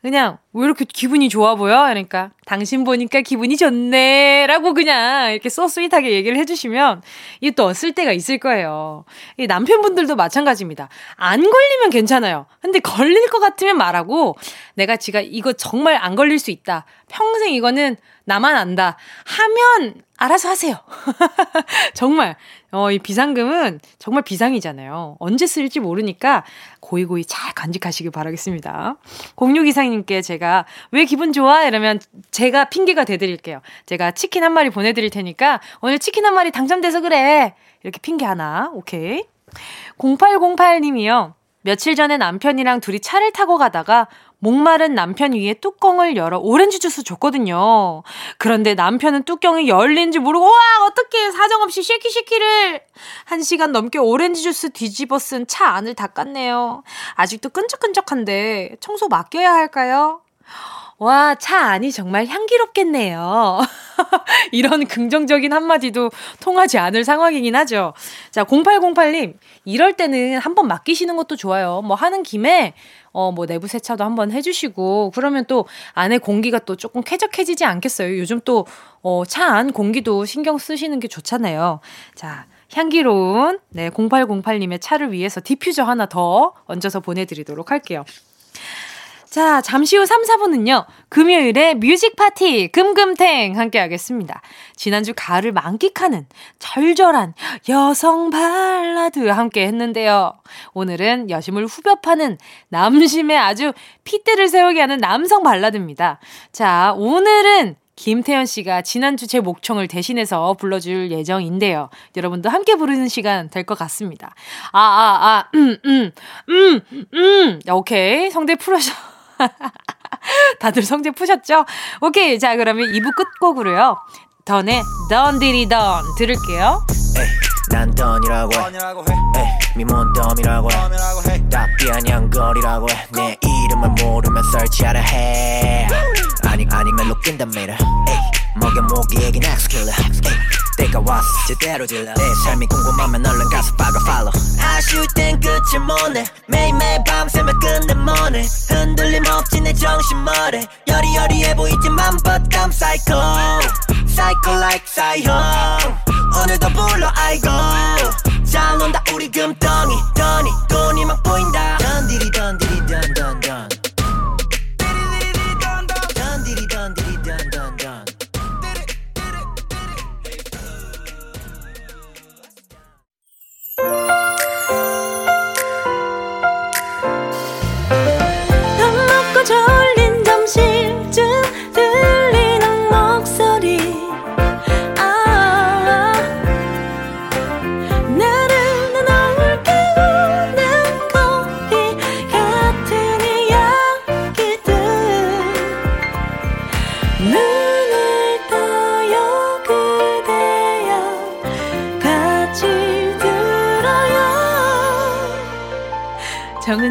그냥, 왜 이렇게 기분이 좋아 보여? 그러니까, 당신 보니까 기분이 좋네. 라고 그냥 이렇게 소 스윗하게 얘기를 해주시면, 이게 또 쓸 때가 있을 거예요. 이 남편분들도 마찬가지입니다. 안 걸리면 괜찮아요. 근데 걸릴 것 같으면 말하고, 내가 지가 이거 정말 안 걸릴 수 있다. 평생 이거는 나만 안다. 하면 알아서 하세요. 정말. 어, 이 비상금은 정말 비상이잖아요. 언제 쓸지 모르니까 고이고이 잘 간직하시길 바라겠습니다. 0624님께 제가 왜 기분 좋아? 이러면 제가 핑계가 대드릴게요. 제가 치킨 한 마리 보내드릴 테니까 오늘 치킨 한 마리 당첨돼서 그래. 이렇게 핑계 하나. 오케이. 0808님이요. 며칠 전에 남편이랑 둘이 차를 타고 가다가 목마른 남편 위에 뚜껑을 열어 오렌지 주스 줬거든요. 그런데 남편은 뚜껑이 열린지 모르고 와 어떻게 사정없이 쉐키쉐키를 한 시간 넘게 오렌지 주스 뒤집어 쓴 차 안을 닦았네요. 아직도 끈적끈적한데 청소 맡겨야 할까요? 와, 차 안이 정말 향기롭겠네요. 이런 긍정적인 한마디도 통하지 않을 상황이긴 하죠. 자, 0808님, 이럴 때는 한번 맡기시는 것도 좋아요. 뭐 하는 김에, 어, 뭐 내부 세차도 한번 해주시고, 그러면 또 안에 공기가 또 조금 쾌적해지지 않겠어요? 요즘 또, 어, 차 안 공기도 신경 쓰시는 게 좋잖아요. 자, 향기로운, 네, 0808님의 차를 위해서 디퓨저 하나 더 얹어서 보내드리도록 할게요. 자, 잠시 후 3, 4부는요, 금요일에 뮤직 파티, 금뮤탱 함께 하겠습니다. 지난주 가을을 만끽하는 절절한 여성 발라드 함께 했는데요. 오늘은 여심을 후벼 파는 남심의 아주 핏대를 세우게 하는 남성 발라드입니다. 자, 오늘은 김태현 씨가 지난주 제 목청을 대신해서 불러줄 예정인데요. 여러분도 함께 부르는 시간 될 것 같습니다. 아, 아, 아, 음, 음, 음, 음. 오케이. 성대 풀어줘. 다들 성재 푸셨죠? 오케이. 자, 그러면 2부 끝곡으로요. 던의 던디리 던 들을게요. 난 던이라고 해 미몬 덤이라고 해 답기 아냥거리라고 해 내 이름을 모르면 설치하라 해 아니 아니 멜로 낀답니다 먹여 모기에게 넥스킬러 때가 왔어. 제대로 질러. 내 삶이 궁금하면 얼른 가서 박아 팔로 아쉬울 땐 끝을 못내 매일매일 밤새며 끝내 뭐네? 흔들림 없지 내 정신 머리 여리여리해 보이지만 but I'm psycho psycho like psycho 오늘도 불러 아이고. 잘 논다 우리 금덩이. 던이 돈이 막 보인다. 던디리 던디리 던던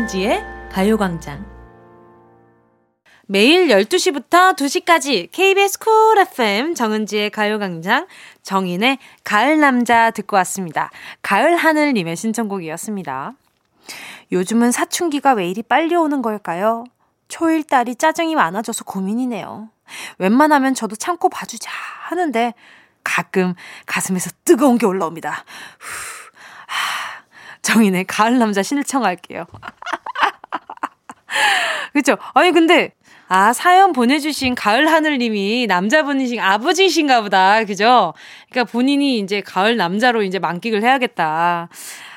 정은지의 가요광장. 매일 12시부터 2시까지 KBS 쿨 FM 정은지의 가요광장 정인의 가을 남자 듣고 왔습니다. 가을 하늘님의 신청곡이었습니다. 요즘은 사춘기가 왜 이리 빨리 오는 걸까요? 초일 딸이 짜증이 많아져서 고민이네요. 웬만하면 저도 참고 봐주자 하는데 가끔 가슴에서 뜨거운 게 올라옵니다. 후, 하, 정인의 가을 남자 신청할게요. 그쵸? 아니, 근데, 아, 사연 보내주신 가을 하늘님이 남자분이신 아버지신가 보다. 그죠? 그러니까 본인이 이제 가을 남자로 이제 만끽을 해야겠다.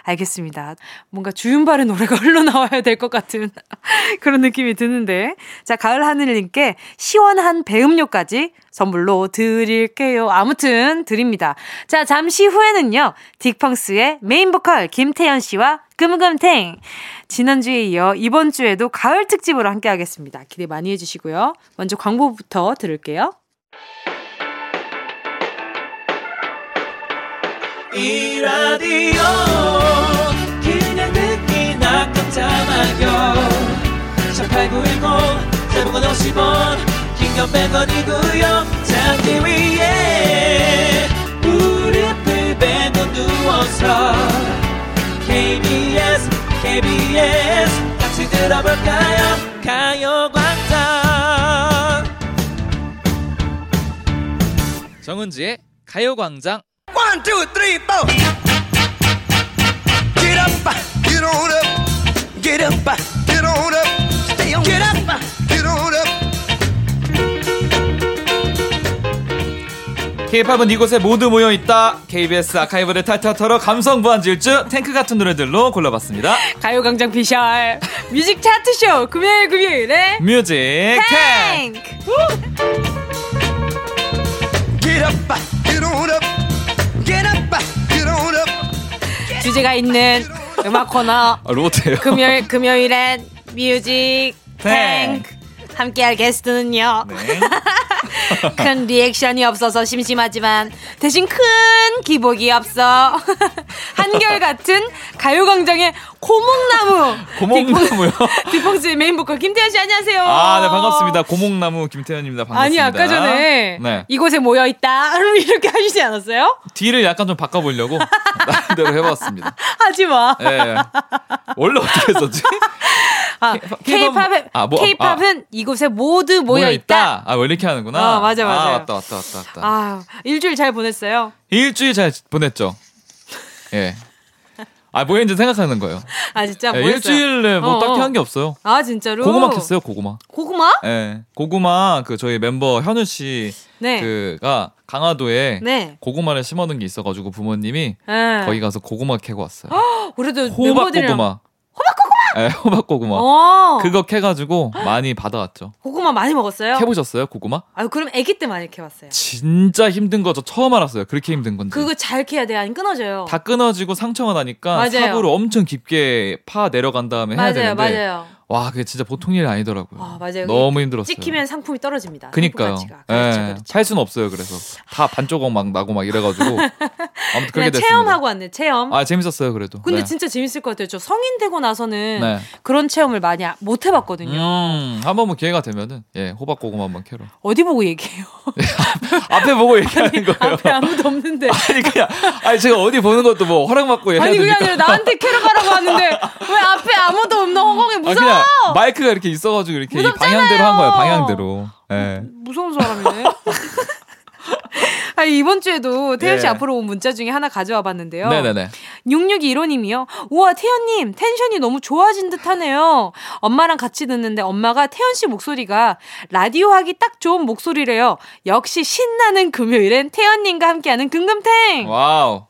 알겠습니다. 뭔가 주윤발의 노래가 흘러나와야 될 것 같은 그런 느낌이 드는데. 자, 가을 하늘님께 시원한 배음료까지 선물로 드릴게요. 아무튼 드립니다. 자, 잠시 후에는요. 딕펑스의 메인 보컬 김태현 씨와 금금탱. 지난주에 이어 이번 주에도 가을 특집으로 함께 하겠습니다. 기대 많이 해주시고요. 먼저 광고부터 들을게요. 이 라디오 그냥 듣기나 깜짝마요. 18910 방문 100원이고요 잠기 위에 무릎을 베고 누워서 KBS KBS 같이 들어볼까요? 가요광장. 정은지의 가요광장 One, two, three, four. Get up, get on up. Get up, get on up. Stay on. Get up, get on up. K-팝은 이곳에 모두 모여 있다. KBS 아카이브를 탈탈 털어 감성 무한 질주 탱크 같은 노래들로 골라봤습니다. 가요광장 피셜 뮤직 차트 쇼 금요일 금요일에 뮤직 탱크. 탱크 Get up, get on up. 주제가 있는 음악 코너 아, 로봇이에요. 금요일 금요일엔 뮤직 탱크 함께할 게스트는요. 네. 큰 리액션이 없어서 심심하지만 대신 큰 기복이 없어 한결 같은 가요광장의 고목나무 고목나무요? 딕펑스의 메인 보컬 김태현 씨 안녕하세요. 아, 네, 반갑습니다. 고목나무 김태현입니다. 반갑습니다. 아니 아까 전에 네. 이곳에 모여 있다 이렇게 하시지 않았어요? 뒤를 약간 좀 바꿔 보려고 나름대로 해 봤습니다. 하지 마. 예. 원래 어떻게 했었지? 아, K-팝은 아, 뭐, K-팝은 이곳에 모두 모여 있다. 아, 왜 이렇게 하는구나. 어, 맞아, 맞아요. 아, 왔다, 왔다, 왔다, 왔다. 아, 일주일 잘 보냈어요. 일주일 잘 보냈죠. 예. 아, 뭐 했는지 생각하는 거예요. 아 진짜 예, 뭐? 일주일에 뭐 어, 딱히 어. 한게 없어요. 아 진짜로? 고구마 캤어요, 고구마. 고구마? 예. 고구마 그 저희 멤버 현우 씨 네. 그가 강화도에 네. 고구마를 심어둔 게 있어가지고 부모님이 네. 거기 가서 고구마 캐고 왔어요. 그래도 호박 멤버들이랑 고구마. 호박 고구마. 예, 호박 고구마. 어. 그거 캐가지고 많이 받아왔죠. 고구마 많이 먹었어요? 캐보셨어요, 고구마? 아유 그럼 아기 때 많이 캐봤어요. 진짜 힘든 거저 처음 알았어요. 그렇게 힘든 건지. 그거 잘 캐야 돼, 아니 끊어져요. 다 끊어지고 상처가 나니까 맞아요. 삽으로 엄청 깊게 파 내려간 다음에 해야 맞아요, 되는데 맞아요. 와 그게 진짜 보통 일이 아니더라고요. 아 맞아요. 너무 힘들었어요. 찍히면 상품이 떨어집니다. 그니까요. 상품 가치가. 그렇죠, 예, 그렇죠. 팔 수는 없어요. 그래서 다 반조각 막 나고 막 이래가지고 아무튼 그렇게 그냥 됐습니다. 체험하고 왔네, 체험. 아 재밌었어요 그래도. 근데 네. 진짜 재밌을 것 같아요. 저 성인 되고 나서는 네. 그런 체험을 많이 아- 못 해봤거든요. 음, 한번 뭐 기회가 되면은 예 호박 고구마 한번 캐러. 어디 보고 얘기해요? 앞에 보고 얘기하는 거예요. 앞에 아무도 없는데. 아니 그냥 아니 제가 어디 보는 것도 뭐 허락받고 해야 아니 그게 되니까. 아니라 나한테 캐러 가라고 하는데 왜 앞에 아무도 없는 허공에 아, 무서워? 마이크가 이렇게 있어가지고 이렇게 이 방향대로 한 거예요. 방향대로. 예. 무서운 사람이네. 아, 이번 주에도 태연 씨 예. 앞으로 온 문자 중에 하나 가져와 봤는데요. 네네네. 6615님이요. 우와, 태연님, tension이 너무 좋아진 듯 하네요. 엄마랑 같이 듣는데 엄마가 태연 씨 목소리가 라디오 하기 딱 좋은 목소리래요. 역시 신나는 금요일엔 태연님과 함께하는 금금탱! wow.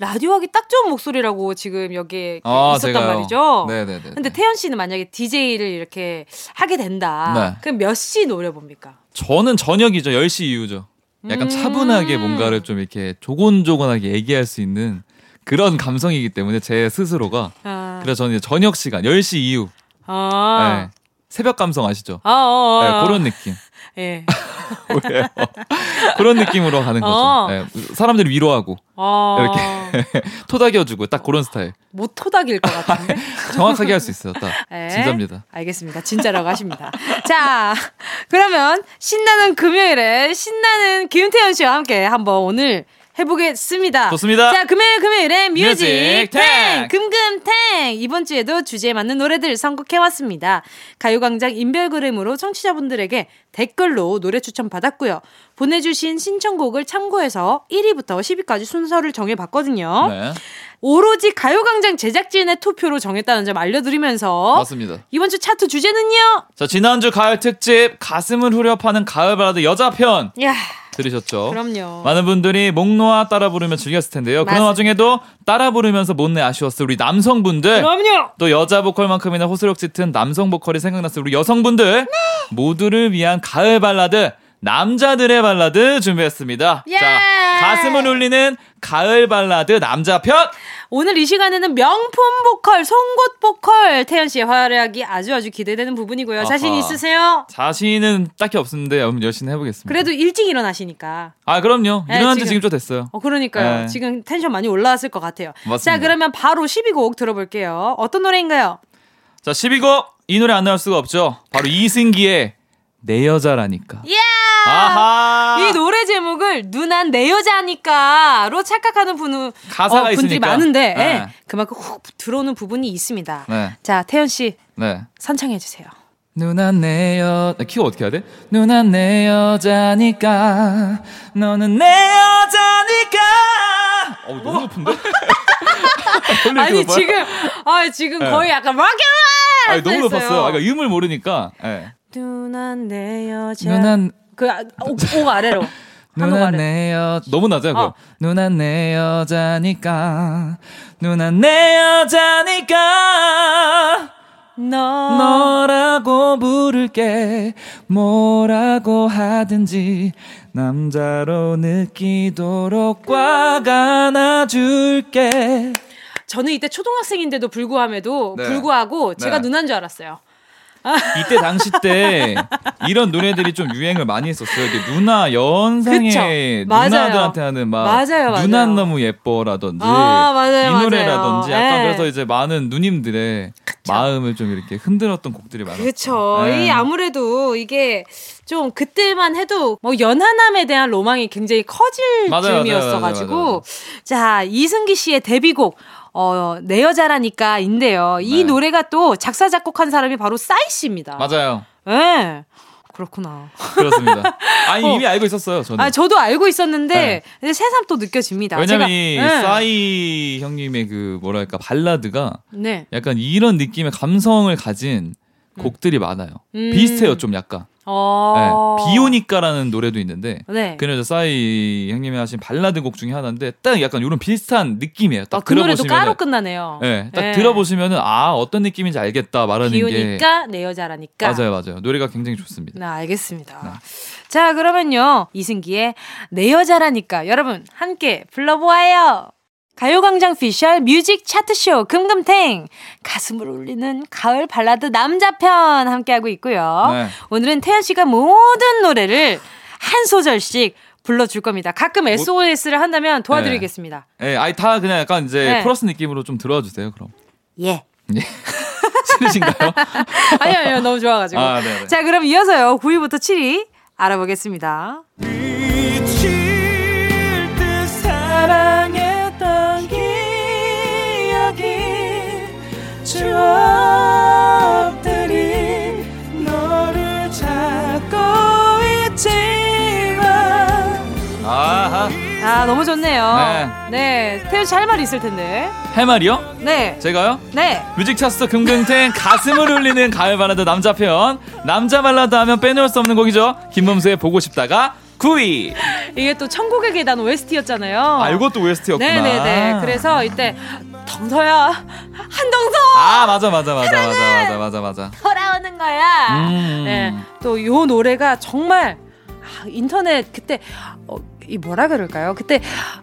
라디오 하기 딱 좋은 목소리라고 지금 여기에 아, 있었단 제가요? 말이죠. 네네네. 근데 태연 씨는 만약에 DJ를 이렇게 하게 된다. 네. 그럼 몇 시 노려봅니까? 저는 저녁이죠. 10시 이후죠. 약간 음. 차분하게 뭔가를 좀 이렇게 조곤조곤하게 얘기할 수 있는 그런 감성이기 때문에 제 스스로가 아. 그래서 저는 이제 저녁 시간 10시 이후 아. 네. 새벽 감성 아시죠? 아, 어, 어, 네, 어. 그런 느낌. 예. 왜요? 그런 느낌으로 가는 거죠. 어. 네, 사람들을 위로하고 어. 이렇게 토닥여주고 딱 그런 스타일. 못 토닥일 것 같은데. 정확하게 할 수 있어요. 딱 네. 진짜입니다. 알겠습니다. 진짜라고 하십니다. 자, 그러면 신나는 금요일에 신나는 김태현 씨와 함께 한번 오늘 해보겠습니다. 좋습니다. 자, 금요일 금요일에 music music 탱! 탱! 금금탱! 이번 주에도 주제에 맞는 노래들 선곡해왔습니다. 가요광장 인별그램으로 청취자분들에게 댓글로 노래 추천 받았고요. 보내주신 신청곡을 참고해서 1위부터 10위까지 순서를 정해봤거든요. 네. 오로지 가요광장 제작진의 투표로 정했다는 점 알려드리면서 맞습니다. 이번 주 차트 주제는요? 자, 지난주 가을 특집 가슴을 후려 파는 가을 발라드 여자 편 야 들으셨죠? 그럼요. 많은 분들이 목 놓아 따라 부르며 즐겼을 텐데요. 그런 맞- 와중에도 따라 부르면서 못내 아쉬웠을 우리 남성분들. 그럼요. 또 여자 보컬만큼이나 호소력 짙은 남성 보컬이 생각났을 우리 여성분들. 네. 모두를 위한 가을 발라드. 남자들의 발라드 준비했습니다. 예! 자, 가슴을 울리는 가을 발라드 남자 편. 오늘 이 시간에는 명품 보컬, 송곳 보컬 태연 씨의 활약이 아주 아주 기대되는 부분이고요. 자신. 있으세요? 자신은 딱히 없는데 한번 열심히 해보겠습니다. 그래도 일찍 일어나시니까. 아, 그럼요. 네, 일어난 지 지금- 지금 좀 됐어요. 어, 그러니까요. 네. 지금 텐션 많이 올라왔을 것 같아요. 맞습니다. 자, 그러면 바로 10위 곡 들어볼게요. 어떤 노래인가요? 자, 12곡 이 노래 안 나올 수가 없죠. 바로 이승기의 내 여자라니까. 예! 아하. 이 노래 제목을 누난 내 여자니까로 착각하는 분은 가사가 어, 분들이 있으니까. 많은데 네. 예, 그만큼 훅 들어오는 부분이 있습니다. 네. 자 태연 씨 네. 선창해 주세요. 누나 내 여, 키가 어떻게 해야 돼? 누나 내 여자니까, 너는 내 여자니까! 어, 너무 높은데? 원래 아니? 지금 아 지금 네. 거의 약간 락앤롤 아니, 너무 높았어요. 아, 그러니까 음을 모르니까. 예. 누난 내 여자. 누난, 그 아, 아래로. 누나 아래. 내 여, 너무 낮아요, 그거. 어. 누나 내 여자니까, 누나 내 여자니까, 너. 너라고 부를게 뭐라고 하든지 남자로 느끼도록 꽉 안아줄게 저는 이때 초등학생인데도 불구함에도 네. 불구하고 제가 네. 누나인 줄 알았어요. 이때 당시 때 이런 노래들이 좀 유행을 많이 했었어요. 이게 누나 연상의 그쵸. 맞아요. 누나들한테 하는 막 맞아요, 맞아요. 누나 너무 예뻐라든지 아, 맞아요, 이 맞아요. 노래라든지 약간 네. 그래서 이제 많은 누님들의 마음을 좀 이렇게 흔들었던 곡들이 많았어요. 그렇죠. 네. 이 아무래도 이게 좀 그때만 해도 뭐 연하남에 대한 로망이 굉장히 커질 맞아요, 맞아요, 즈음이었어가지고 맞아요, 맞아요. 자 이승기 씨의 데뷔곡 어, 내 여자라니까인데요. 이 네. 노래가 또 작사 작곡한 사람이 바로 싸이 씨입니다. 맞아요. 네. 그렇구나. 그렇습니다. 아니 어. 이미 알고 있었어요. 저는. 아, 저도 알고 있었는데 네. 새삼 또 느껴집니다. 왜냐면 이 네. 싸이 형님의 그 뭐랄까 발라드가 네. 약간 이런 느낌의 감성을 가진 곡들이 많아요. 음. 비슷해요, 좀 약간. 어. 네, 비오니까라는 노래도 있는데 네. 그 여자 싸이 형님이 하신 발라드 곡 중에 하나인데 딱 약간 이런 비슷한 느낌이에요. 딱 아, 그 노래도 까로 끝나네요. 네, 딱 네. 들어보시면은 아 어떤 느낌인지 알겠다 말하는 게 비오니까 내 여자라니까. 맞아요, 맞아요. 노래가 굉장히 좋습니다. 네, 알겠습니다. 자, 그러면요. 이승기의 내 여자라니까 여러분 함께 불러보아요. 가요광장 피셜 music 차트쇼 금금탱 가슴을 울리는 가을 발라드 남자편 함께하고 있고요. 네. 오늘은 태연 씨가 모든 노래를 한 소절씩 불러줄 겁니다. 가끔 SOS를 한다면 도와드리겠습니다. 네, 아이 다 그냥 약간 이제 네. 코러스 느낌으로 좀 들어와 주세요. 그럼 예. 예. 싫으신가요? 아니요, 아니요. 너무 좋아가지고. 아, 네네. 자, 그럼 이어서요. 9위부터 7위 알아보겠습니다. 추억들이 너를 찾고 있지만 아하. 아, 너무 좋네요. 네. 네. 태연 씨 할 말 있을 텐데. 할 말이요? 네. 제가요? 네. music 차트 금금탱 가슴을 울리는 가을 발라드 남자 편 남자 발라드 하면 빼놓을 수 없는 곡이죠 김범수의 보고 싶다가 9위 이게 또 천국의 계단 OST였잖아요. 아 이것도 OST였구나 네네네. 그래서 이때 덩서야 한덩서 아 맞아 맞아 맞아 맞아 맞아 맞아 맞아 돌아오는 거야. 음. 네. 또 요 노래가 정말 아, 인터넷 그때 어, 이 뭐라 그럴까요? 그때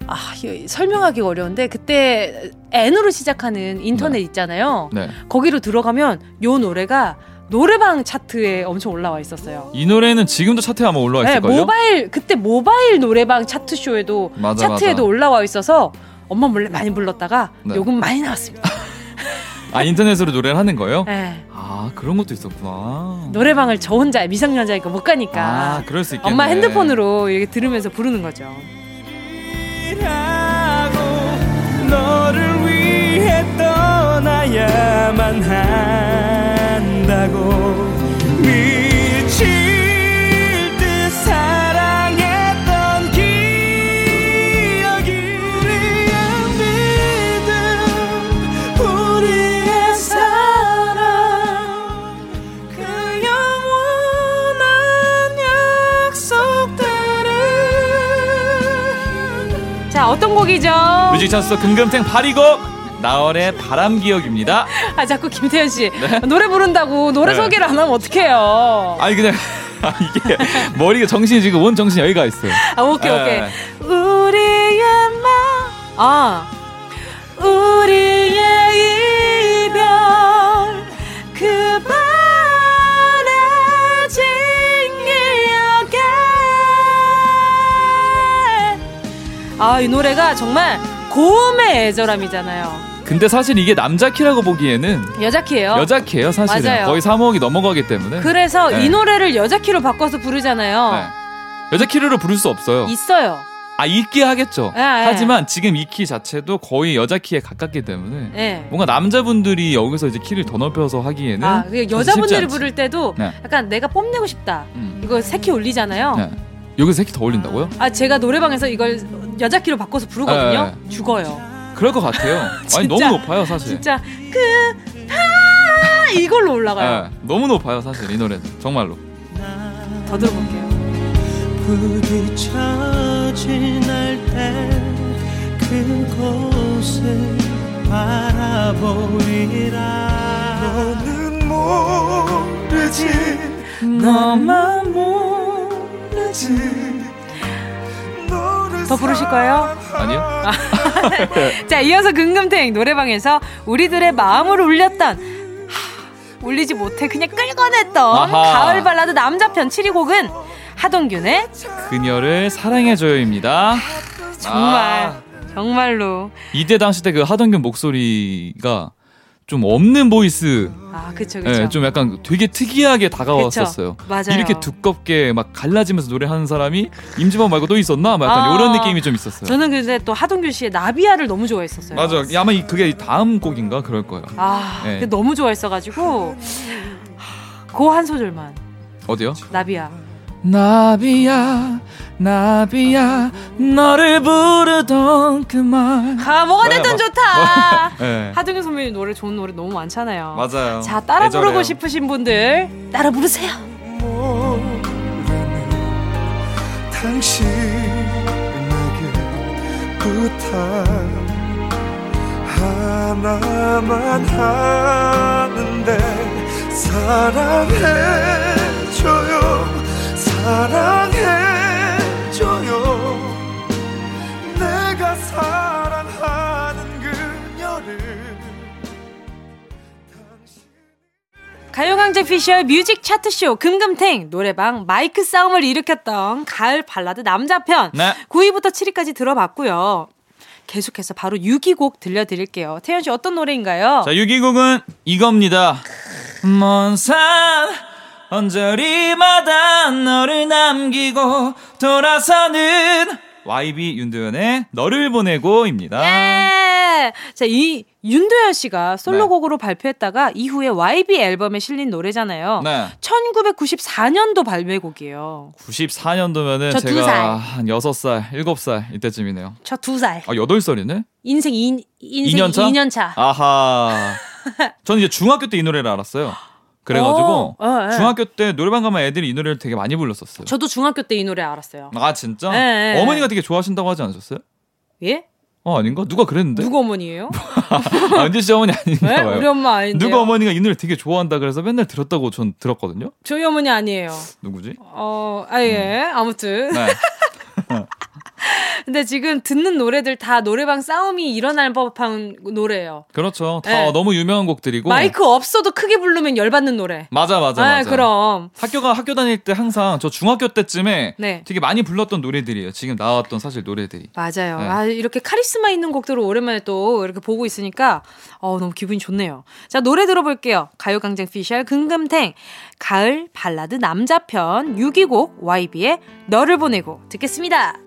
아, 이- 설명하기가 어려운데 그때 N으로 시작하는 인터넷 있잖아요. 네. 거기로 들어가면 요 노래가 노래방 차트에 엄청 올라와 있었어요. 이 노래는 지금도 차트에 아마 올라와 네, 있을걸요? 모바일 그때 모바일 노래방 차트 쇼에도 맞아, 차트에도 맞아. 올라와 있어서 엄마 몰래 많이 불렀다가 네. 요금 많이 나왔습니다. 아 인터넷으로 노래를 하는 거예요? 네. 아 그런 것도 있었구나 노래방을 저 혼자 미성년자니까 못 가니까 아 그럴 수 있겠네 엄마 핸드폰으로 이렇게 들으면서 부르는 거죠. 곡이죠? 뮤직 차트 금금탱 8위곡 나월의 바람 기억입니다 아 자꾸 김태현 씨 노래 부른다고 노래 네. 소개를 안 하면 어떡해요? 아니 그냥 아, 이게 머리가 정신이 지금 온 정신이 여기가 있어요 아 오케이 네. 오케이 우리의 마아 아 이 노래가 정말 고음의 애절함이잖아요 근데 사실 이게 남자 키라고 보기에는 여자 키예요. 여자 키예요, 사실은. 맞아요. 거의 3옥이 넘어가기 때문에. 그래서 네. 이 노래를 여자 키로 바꿔서 부르잖아요. 네. 여자 키로 부를 수 없어요. 있어요. 아, 있게 하겠죠. 예, 예. 하지만 지금 이 키 자체도 거의 여자 키에 가깝기 때문에 네. 뭔가 남자분들이 여기서 이제 키를 더 넓혀서 하기에는 아, 그 여자분들이. 부를 때도 네. 약간 내가 뽐내고 싶다. 음. 이거 세 키 올리잖아요. 네. 여기서 새끼 더 올린다고요? 아 제가 노래방에서 이걸 여자 키로 바꿔서 부르거든요. 네. 죽어요. 그럴 것 같아요. 아니 너무 높아요 사실. 진짜 그파 이걸로 올라가요. 네, 너무 높아요 사실 이 노래는 정말로. 더 들어볼게요. 부딪혀진 날때 그곳을 바라보리라 너는 모르지 너만 모르지 더 부르실 거예요? 아니요? 자, 이어서 금금탱 노래방에서 우리들의 마음을 울렸던 하, 울리지 못해 그냥 끌어냈던 아하. 가을 발라드 남자편 7위 곡은 하동균의 그녀를 사랑해줘요입니다. 정말 아, 정말로 이때 당시 때 그 하동균 목소리가 좀 없는 voice, 아 그쵸 그쵸 예, 좀 약간 되게 특이하게 다가왔었어요. 그쵸, 맞아요. 이렇게 두껍게 막 갈라지면서 노래하는 사람이 임재범 말고 또 있었나? 막 약간 아. 이런 느낌이 좀 있었어요. 저는 근데 또 하동균 씨의 나비야를 너무 좋아했었어요. 맞아. 아마 이- 그게 다음 곡인가 그럴 거예요. 아, 네. 그게 너무 좋아했어가지고 그 한 소절만 어디요? 나비야. 나비야, 나비야, 너를 부르던 그 말. 아 뭐가 됐든 맞아요. 좋다. 네. 하동균 선배님 노래 좋은 노래 너무 많잖아요. 맞아요. 자 따라 애절해요. 부르고 싶으신 분들 따라 부르세요. 당신에게 부탁 하나만 하는데 사랑해줘요 사랑해 가요광장 피셜 music 차트쇼 금금탱 노래방 마이크 싸움을 일으켰던 가을 발라드 남자편 네. 9위부터 7위까지 들어봤고요. 계속해서 바로 6위 곡 들려드릴게요. 태연 씨 어떤 노래인가요? 자, 6위곡은 이겁니다. 먼 산 언저리마다 너를 남기고 돌아서는 YB 윤도현의 너를 보내고입니다. 예! 자, 이 윤도현 씨가 네. 솔로곡으로 발표했다가 이후에 YB 앨범에 실린 노래잖아요. 네. 1994년도 발매곡이에요. 94년도면은 저두 제가 살. 한 6살, 7살 이때쯤이네요. 저두 살. 아, 8살이네? 인생 2, 인생 2년 차? 2년 차. 아하. 저는 이제 중학교 때 이 노래를 알았어요. 그래가지고 어, 어, 예. 중학교 때 노래방 가면 애들이 이 노래를 되게 많이 불렀었어요. 저도 중학교 때 이 노래 알았어요. 아 진짜? 예, 예. 어머니가 되게 좋아하신다고 하지 않으셨어요? 예? 어 아닌가? 누가 그랬는데? 누구 어머니예요? 아, 은지 씨 어머니 아닌가 네? 봐요. 우리 엄마 아닌데. 누가 어머니가 이 노래 되게 좋아한다 그래서 맨날 들었다고 전 들었거든요. 저희 어머니 아니에요. 누구지? 어, 아, 예. 아무튼. 네. 근데 지금 듣는 노래들 다 노래방 싸움이 일어날 법한 노래예요. 그렇죠. 다 네. 너무 유명한 곡들이고. 마이크 없어도 크게 부르면 열받는 노래. 맞아 맞아 아, 맞아. 그럼. 학교가 학교 다닐 때 항상 저 중학교 때쯤에 네. 되게 많이 불렀던 노래들이에요. 지금 나왔던 사실 노래들이. 맞아요. 네. 아, 이렇게 카리스마 있는 곡들을 오랜만에 또 이렇게 보고 있으니까 어, 너무 기분이 좋네요. 자, 노래 들어볼게요. 가요광장 피셜 금금탱 가을 발라드 남자편 6위 곡 YB의 너를 보내고 듣겠습니다.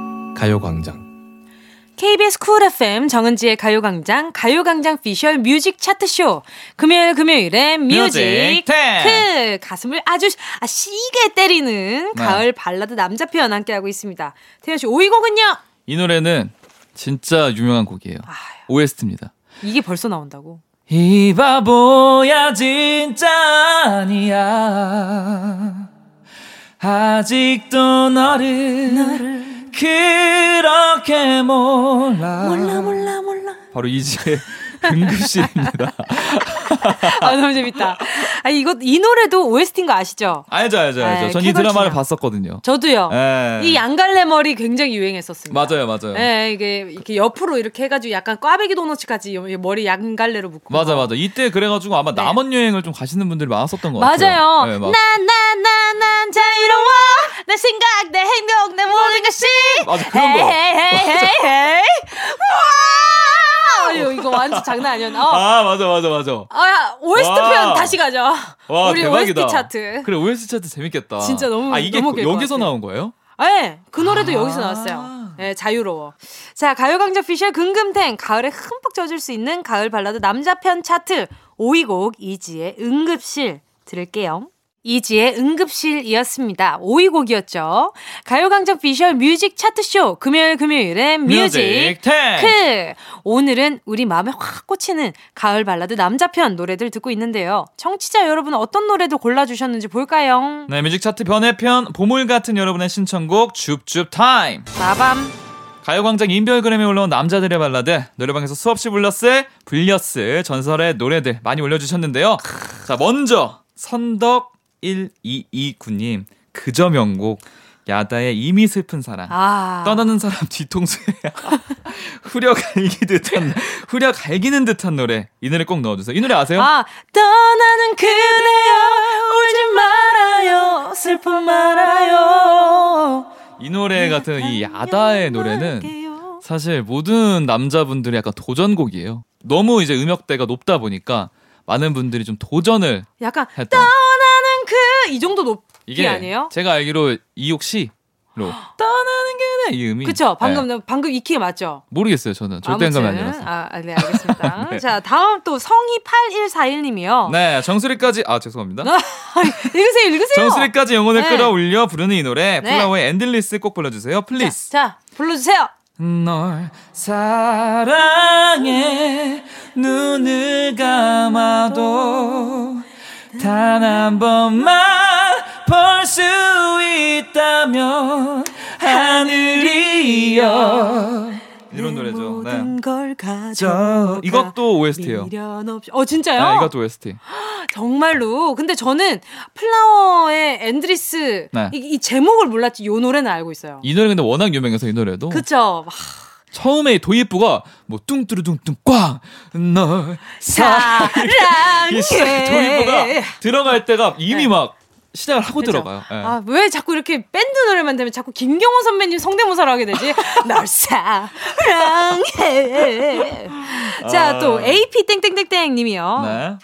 가요광장 KBS Cool FM 정은지의 가요광장 가요광장 피셜 music 차트쇼 금요일 금요일에 뮤직. 그 가슴을 아주 아, 시게 때리는 네. 가을 발라드 남자 표현 함께하고 있습니다. 태연 씨 5위 곡은요? 이 노래는 진짜 유명한 곡이에요. OST입니다. 이게 벌써 나온다고. 이 바보야 진짜 아니야 아직도 너를, 그렇게 몰라. 몰라 몰라 몰라. 바로 이지의 응급실입니다. 아 너무 재밌다. 아 이거 이 노래도 OST인 거 아시죠? 알죠, 알죠, 알죠. 네, 전이 캐걸 드라마를. 봤었거든요. 저도요. 예. 이 양갈래 머리 굉장히 유행했었습니다. 맞아요, 맞아요. 네, 이게 이렇게 옆으로 이렇게 해가지고 약간 꽈배기 도너츠까지 머리 양갈래로 묶고. 맞아, 맞아. 이때 그래가지고 아마 네. 남원 여행을 좀 가시는 분들이 많았었던 것 같아요. 맞아요. 네, 막- 나나나난 자유로워 내 생각 내 행동 내 모든 것이 맞아, 그런 거. hey hey hey hey 와 이거, 이거 완전 장난 아니었나? 어. 아, 맞아, 맞아, 맞아. 아, OST 와. 편 다시 가죠. 와, 우리 대박이다. OST 차트. 그래, OST 차트 재밌겠다. 진짜 너무- 아, 이게 너무 여기서. 나온 거예요? 네, 그 노래도 여기서 나왔어요. 네, 자유로워. 자, 가요광장 피셜 금금탱 가을에 흠뻑 젖을 수 있는 가을 발라드 남자 편 차트 5위 곡 이지의 응급실 들을게요. 이지의 응급실이었습니다. 5위 곡이었죠. 가요광장 피셜 music 차트쇼 금요일 금요일에 music music 탱. 크 오늘은 우리 마음에 확 꽂히는 가을 발라드 남자편 노래들 듣고 있는데요. 청취자 여러분 어떤 노래도 골라주셨는지 볼까요? 네, music 차트 변해편 보물 같은 여러분의 신청곡 줍줍 타임. 마밤 가요광장 인별그램에 올라온 남자들의 발라드 노래방에서 수없이 불렀을 불렸을 전설의 노래들 많이 올려주셨는데요. 자 먼저 선덕 1229님 그저 명곡 야다의 이미 슬픈 사랑 아. 떠나는 사람 뒤통수에 후려 갈기 듯 한 후려 갈기는 듯한 노래 이 노래 꼭 넣어주세요. 이 노래 아세요? 아, 떠나는 그대여 울지 말아요 슬픔 말아요 이 노래 같은 이 야다의 노래는 사실 모든 남자분들이 약간 도전곡이에요. 너무 이제 음역대가 높다 보니까 많은 분들이 좀 도전을 약간 했다. 떠나는 그 이 정도 높이 이게 아니에요? 제가 알기로 이옥 씨로 떠나는 그대 이 음이 그쵸 방금 네. 방금 이 키에 맞죠? 모르겠어요 저는 절대 감이 안 들었어요. 아, 아, 네 알겠습니다. 네. 자 다음 또 성희 8141님이요. 네 정수리까지 아 죄송합니다. 읽으세요 읽으세요. 정수리까지 영혼을 네. 끌어올려 부르는 이 노래 네. 플라워의 엔들리스 꼭 불러주세요 플리즈. 자 불러주세요. 널 사랑해 눈을 감아도 단 한 번만 볼 수 있다면 하늘이여 이런 노래죠. 네. 저 이것도 OST예요. 어 진짜요? 네, 이것도 OST. 정말로. 근데 저는 플라워의 Endless 네. 이, 이 제목을 몰랐지. 요 노래는 알고 있어요. 이 노래 근데 워낙 유명해서 이 노래도 그쵸. 막 처음에 도입부가 뭐 뚱뚜루뚱뚱 꽝널 사랑해. 도입부가 들어갈 때가 이미 막 시작을 하고 그죠? 들어가요. 예. 아, 왜 자꾸 이렇게 밴드 노래만 되면 자꾸 김경호 선배님 성대모사를 하게 되지? 널 사랑해. 자, 아. 또 AP 땡땡땡땡 님이요. 네.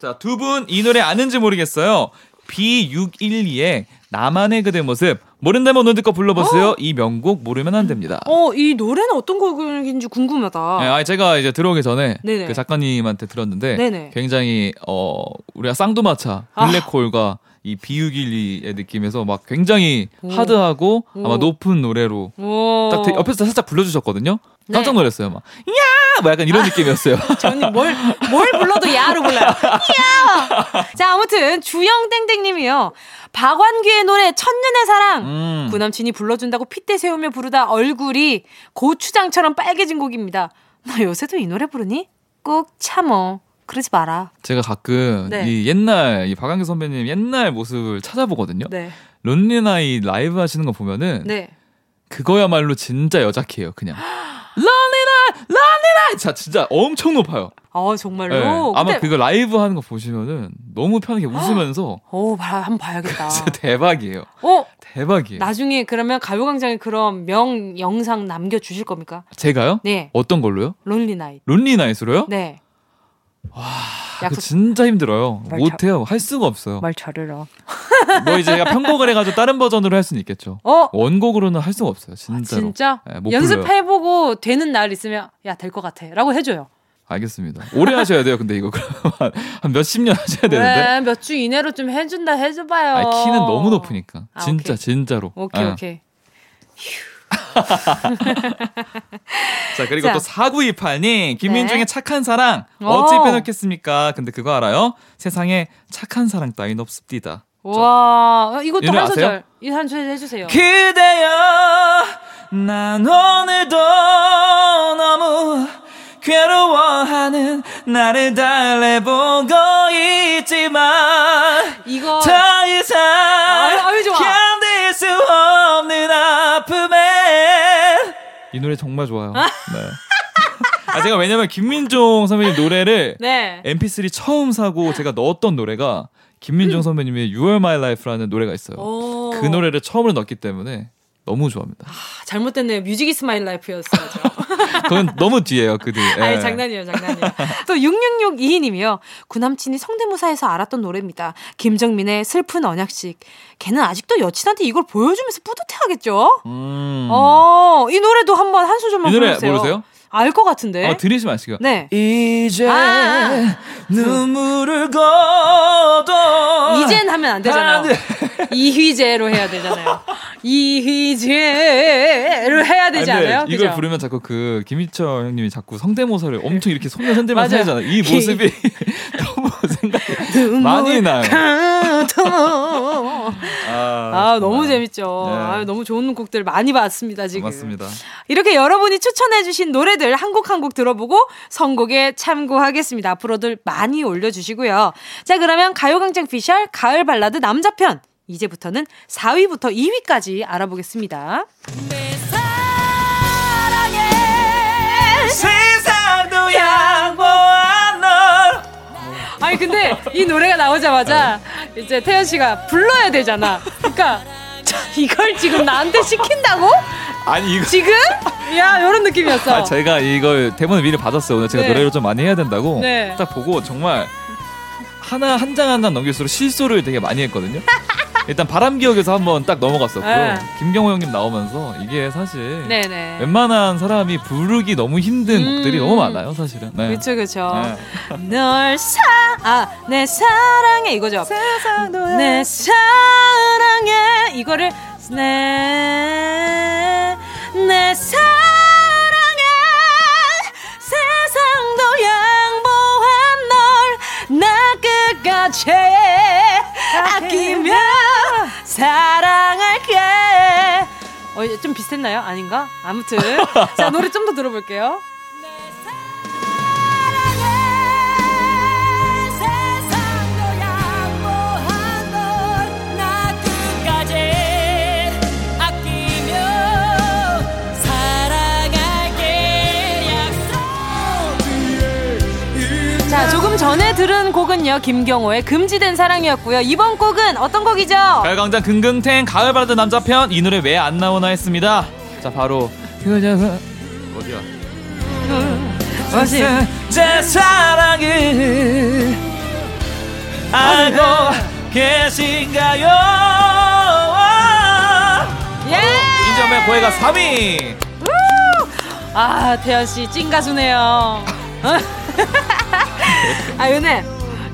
자, 두 분 이 노래 아는지 모르겠어요. B612의 나만의 그대 모습 모른다면 오늘 듣고 불러보세요. 이 명곡 모르면 안 됩니다. 어, 이 노래는 어떤 곡인지 궁금하다. 네, 아, 제가 이제 들어오기 전에 네네. 그 작가님한테 들었는데 네네. 굉장히 어 우리가 쌍두마차 아. 블랙홀과 이 B612의 느낌에서 막 굉장히 오. 하드하고 오. 아마 높은 노래로 오. 딱 되- 옆에서 살짝 불러주셨거든요. 네. 깜짝 놀랐어요. 막 야! 뭐 약간 이런 느낌이었어요. 저는 뭘, 뭘 불러도 야로 불러요. 야! 자, 아무튼, 주영땡땡님이요. 박완규의 노래, 첫눈의 사랑. 음. 구남친이 불러준다고 핏대 세우며 부르다 얼굴이 고추장처럼 빨개진 곡입니다. 나 요새도 이 노래 부르니? 꼭 참어. 그러지 마라. 제가 가끔 네. 이 옛날 이 박완규 선배님 옛날 모습을 찾아보거든요. 네. 론리나이 라이브 하시는 거 보면은 네. 그거야말로 진짜 여자키예요. 그냥 론리나이 론리나이 자 진짜 엄청 높아요. 어, 정말로. 네. 아마 근데- 그거 라이브 하는 거 보시면은 너무 편하게 웃으면서 오, 봐, 한번 봐야겠다. 진짜 대박이에요. 어, 대박이에요. 나중에 그러면 가요광장에 그런 명 영상 남겨 주실 겁니까? 제가요? 네. 어떤 걸로요? 론리 나이. 론리나이스로요? 네. 그거 약속 진짜 힘들어요. 말 못해요. 할 수가 없어요. 말 잘해라. 뭐 이제 제가 편곡을 해가지고 다른 버전으로 할 수는 있겠죠. 어? 원곡으로는 할 수가 없어요. 진짜로. 진짜? 네. 연습해보고 되는 날 있으면 야 될 것 같아 라고 해줘요 알겠습니다. 오래 하셔야 돼요. 근데 이거 한 몇십 년 하셔야 되는데. 네, 몇 주 이내로 좀 해준다 해줘봐요 아, 키는 너무 높으니까. 아, 진짜 오케이. 진짜로. 오케이 아. 오케이 자 그리고 자. 또 4928님 김민중의 네. 착한 사랑 오. 어찌 빼놓겠습니까? 근데 그거 알아요? 세상에 착한 사랑 따윈 없습니다. 와 이것도 이 노래 한? 소절 이한 소절 해주세요 그대여 난 오늘도 너무 괴로워하는 나를 달래보고 있지만 이거 더 이상 아유, 아유, 좋아. 견딜 수 없는 아픔에 이 노래 정말 좋아요. 네. 아 제가 왜냐면 김민종 선배님 노래를 네. MP3 처음 사고 제가 넣었던 노래가 김민종 선배님의 You Are My Life라는 노래가 있어요. 오. 그 노래를 처음으로 넣었기 때문에 너무 좋아합니다. 아, 잘못됐네요. Music Is My Life였어요. 그건 너무 뒤에요, 그 뒤에. 예. 아니 장난이에요, 장난이에요. 또 6662님이요. 구남친이 성대모사해서 알았던 노래입니다. 김정민의 슬픈 언약식. 걔는 아직도 여친한테 이걸 보여주면서 뿌듯해 하겠죠? 음. 어, 이 노래도 한번 한 소절만 이 노래 불러주세요. 모르세요? 알 것 같은데. 어, 들으시면 아시고요. 네. 이제 아. 눈물을 거둬. 이젠 하면 안 되잖아요. 안 돼. 이휘재로 해야 되잖아요. 이휘재로 해야 되지 아니, 근데 않아요? 이걸 그죠? 부르면 자꾸 그 김희철 형님이 자꾸 성대모사를 엄청 이렇게 손을 흔들면서. 하잖아요. 이 모습이 너무 생각이 많이 나요. 아, 아, 너무 재밌죠. 네. 아, 너무 좋은 곡들 많이 봤습니다, 지금. 고맙습니다. 이렇게 여러분이 추천해주신 노래 들 한 곡 한 곡 들어보고 선곡에 참고하겠습니다. 앞으로도 많이 올려주시고요. 자, 그러면 가요광장 피셜 가을 발라드 남자편. 이제부터는 4위부터 2위까지 알아보겠습니다. 세상도 양보한 널. 아니 근데 이 노래가 나오자마자 이제 태연 씨가 불러야 되잖아. 그러니까 자, 이걸 지금 나한테 시킨다고? 아니 이거 지금? 야 이런 느낌이었어. 아, 제가 이걸 대본을 미리 받았어요. 오늘 제가 네. 노래를 좀 많이 해야 된다고. 네. 딱 보고 정말 하나 한 장 한 장 넘길수록 실수를 되게 많이 했거든요. 일단 바람 기억에서 한번 딱 넘어갔었고 네. 김경호 형님 나오면서 이게 사실 네네. 웬만한 사람이 부르기 너무 힘든 음. 곡들이 너무 많아요, 사실은. 네. 그렇죠 그렇죠. 네. 널 사, 아, 내 사랑해 이거죠. 내 사랑해 이거를 내, 내 사랑해 세상도 양보한 널 나 끝까지 아끼며 사랑할게. 어, 좀 비슷했나요? 아닌가? 아무튼 자 노래 좀 더 들어볼게요. 전에 들은 곡은요, 김경호의 금지된 사랑이었고요. 이번 곡은 어떤 곡이죠? 가을광장 긍긍탱 가을 발라드 남자편 이 노래 왜 안 나오나 했습니다. 자 바로 어디야? 제 사랑을 알고 계신가요? 예! 인정맨 고해가 3위. 아, 태연 씨, 찐 가수네요. 아, 은혜.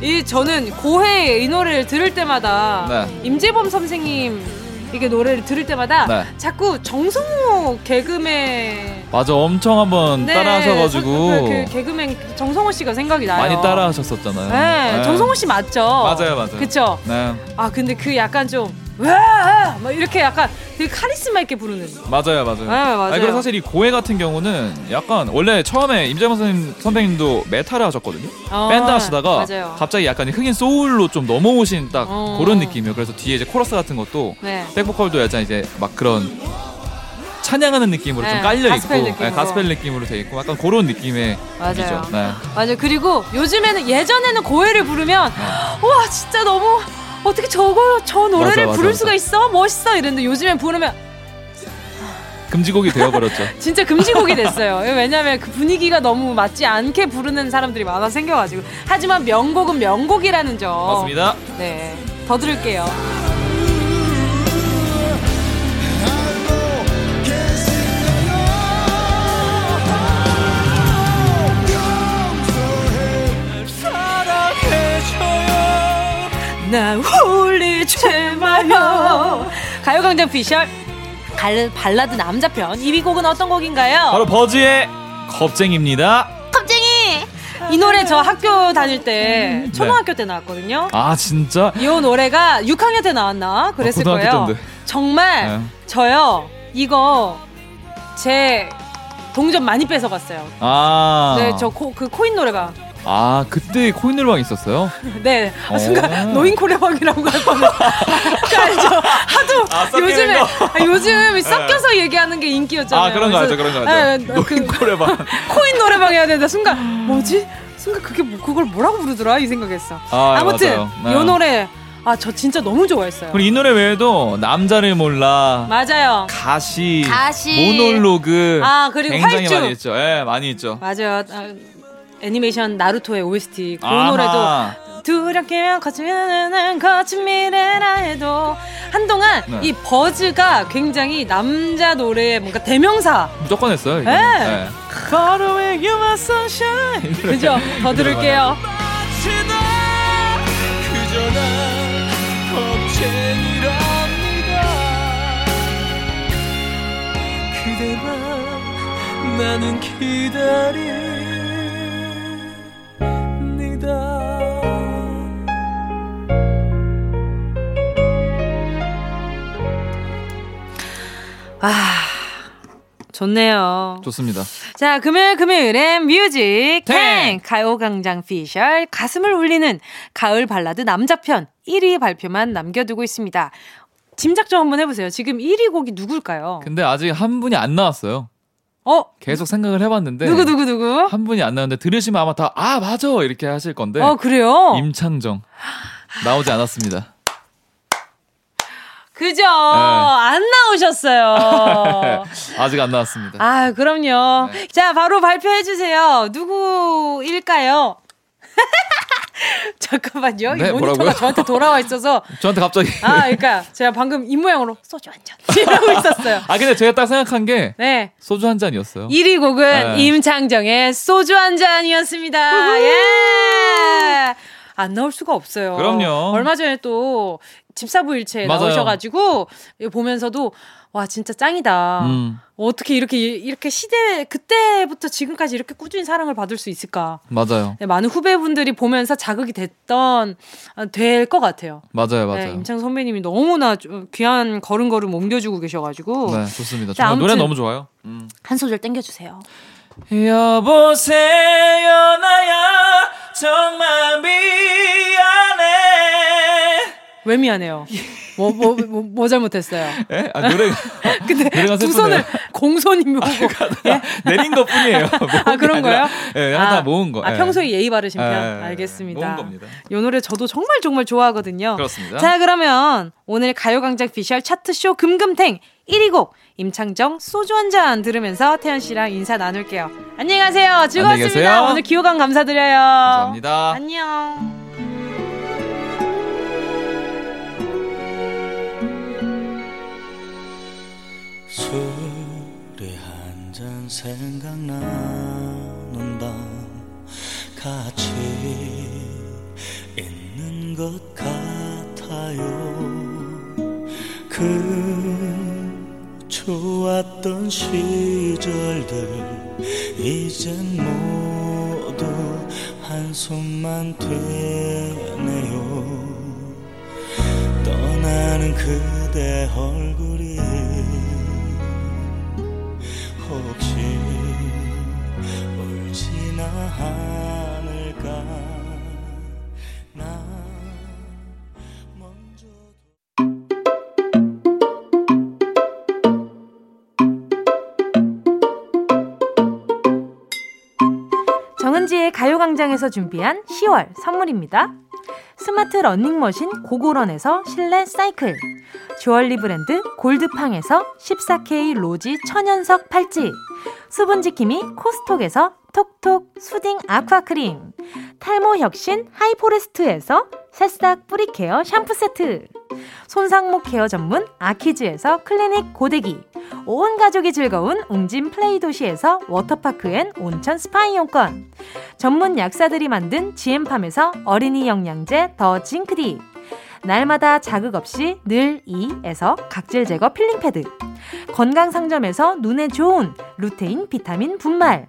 이 저는 고해 이 노래를 들을 때마다 네. 임재범 선생님 이게 노래를 들을 때마다 네. 자꾸 정성호 개그맨 맞아 엄청 한번 네, 따라하셔가지고 그, 그 개그맨 정성호 씨가 생각이 나요. 많이 따라하셨었잖아요. 네, 정성호 씨 맞죠? 맞아요, 맞아요. 그쵸? 네, 아 근데 그 약간 좀 와! 막 이렇게 약간 되게 카리스마 있게 부르는. 맞아요, 맞아요. 네, 맞아요. 아니, 그리고 사실 이 고해 같은 경우는 약간 원래 처음에 임재범 선생님, 선배님도 메탈을 하셨거든요. 어, 밴드 하시다가 맞아요. 갑자기 약간 흑인 소울로 좀 넘어오신 딱 어. 그런 느낌이에요. 그래서 뒤에 이제 코러스 같은 것도 네. 백보컬도 약간 이제 막 그런 찬양하는 느낌으로 네, 좀 깔려 가스펠 있고 느낌으로. 네, 가스펠 느낌으로 돼 있고 약간 그런 느낌의 맞아요. 네. 맞아요. 그리고 요즘에는 예전에는 고해를 부르면 와 진짜 너무 어떻게 저거 저 노래를 맞아, 맞아, 부를 맞아. 수가 있어 멋있어 이랬는데 요즘엔 부르면 금지곡이 되어버렸죠. 진짜 금지곡이 됐어요. 왜냐하면 그 분위기가 너무 맞지 않게 부르는 사람들이 많아 생겨가지고 하지만 명곡은 명곡이라는 점. 맞습니다. 네, 더 들을게요. 나 홀리지 마요. 가요광장 피셜 갈- 발라드 남자편 2위 곡은 어떤 곡인가요? 바로 버즈의 겁쟁입니다. 겁쟁이. 이 노래 저 학교 다닐 때 초등학교 때 나왔거든요. 아 진짜? 이 노래가 6학년 때 나왔나 그랬을 고등학교 거예요. 때인데. 정말 네. 저요 이거 제 동전 많이 뺏어갔어요. 아. 네, 저 그 코인 노래방. 아, 그때 코인 노래방 있었어요? 네, 아, 어. 순간 노인 코레방이라고 할 뻔했어요. 하도 아, 요즘에 거. 아, 요즘 섞여서 얘기하는 게 인기였잖아요. 아, 그런 거 그래서, 하죠, 그런 거 네, 하죠. 네, 노인 그 코레방. 코인 노래방 해야 된다. 순간 뭐지? 순간 그게 뭐, 그걸 뭐라고 부르더라 이 생각했어. 아. 네. 이 노래 아 저 진짜 너무 좋아했어요. 그리고 이 노래 외에도 남자를 몰라. 맞아요. 가시, 가시. 모놀로그 아, 그리고 굉장히 활주. 많이 있죠. 예, 많이 있죠. 맞아요. 아, 애니메이션 나루토의 OST 그 아하. 노래도 두렵게 거치는 거친 미래라 해도 한동안 네. 이 버즈가 굉장히 남자 노래의 뭔가 대명사 무조건 했어요. 이거. 예. 예. Far away you are sunshine 그죠? 더 들을게요 그저 난 겁쟁이랍니다 그대만 나는 기다립 아 좋네요 좋습니다. 자, 금요일 금요일엔 뮤직 탱! 탱 가요광장 피셜 가슴을 울리는 가을 발라드 남자편 1위 발표만 남겨두고 있습니다. 짐작 좀 한번 해보세요. 지금 1위 곡이 누굴까요? 근데 아직 한 분이 안 나왔어요. 어? 계속 생각을 해봤는데 누구 누구 누구? 한 분이 안 나왔는데 들으시면 아마 다 아 맞아 이렇게 하실 건데 어 그래요? 임창정 나오지 않았습니다. 그죠? 안 나오셨어요. 아직 안 나왔습니다. 아 그럼요. 자 바로 발표해 주세요. 누구일까요? 잠깐만요. 네, 이 모니터가 뭐라고요? 저한테 돌아와 있어서 저한테 갑자기 아 그러니까 제가 방금 이 모양으로 소주 한 잔 이러고 있었어요. 아 근데 제가 딱 생각한 게 네. 소주 한 잔이었어요. 1위 곡은 네. 임창정의 소주 한 잔이었습니다. 예! 안 나올 수가 없어요. 그럼요. 얼마 전에 또 집사부 일체에 맞아요. 나오셔가지고 보면서도 와 진짜 짱이다. 음. 어떻게 이렇게 이렇게 시대 그때부터 지금까지 이렇게 꾸준히 사랑을 받을 수 있을까? 맞아요. 네, 많은 후배분들이 보면서 자극이 됐던 될 것 같아요. 맞아요, 맞아요. 네, 임창 선배님이 너무나 좀 귀한 걸음걸음 옮겨주고 계셔가지고 네, 좋습니다. 자, 정말 노래 너무 좋아요. 음. 한 소절 땡겨주세요. 여보세요 나야 정말 미안해. 왜 미안해요? 뭐, 뭐, 뭐, 뭐 잘못했어요? 예? 아, 노래가 근데 노래가 두. 손을 공손히 모으고. 예? 내린 것 뿐이에요. 아, 그런 거예요? 예, 하나 모은 거. 아, 예. 평소에 예의 바르신 편? 예, 예, 알겠습니다. 모은 겁니다. 이 노래 저도 정말 정말 좋아하거든요. 그렇습니다. 자, 그러면 오늘 가요광장 비주얼 차트쇼 금금탱 1위 곡 임창정 소주 한 잔 들으면서 태연 씨랑 인사 나눌게요. 안녕히 가세요. 즐거웠습니다. 계세요. 오늘 기호강 감사드려요. 감사합니다. 안녕. 술이 한 잔 생각나는 밤 같이 있는 것 같아요. 그 좋았던 시절들 이젠 모두 한숨만 되네요. 떠나는 그대 얼굴 혹시 울지나 정은지의 가요광장에서 준비한 10월 선물입니다. 스마트 러닝머신 고고런에서 실내 사이클 주얼리 브랜드 골드팡에서 14K 로지 천연석 팔찌 수분지킴이 코스톡에서 톡톡 soothing 아쿠아크림 탈모 혁신 하이포레스트에서 새싹 뿌리케어 샴푸 세트 손상모 케어 전문 아키즈에서 클리닉 고데기 온 가족이 즐거운 웅진 플레이 도시에서 워터파크 and 온천 스파 이용권 전문 약사들이 만든 지엠팜에서 어린이 영양제 더 징크디 날마다 자극 없이 늘 이에서 각질 제거 필링 패드 건강 상점에서 눈에 좋은 루테인 비타민 분말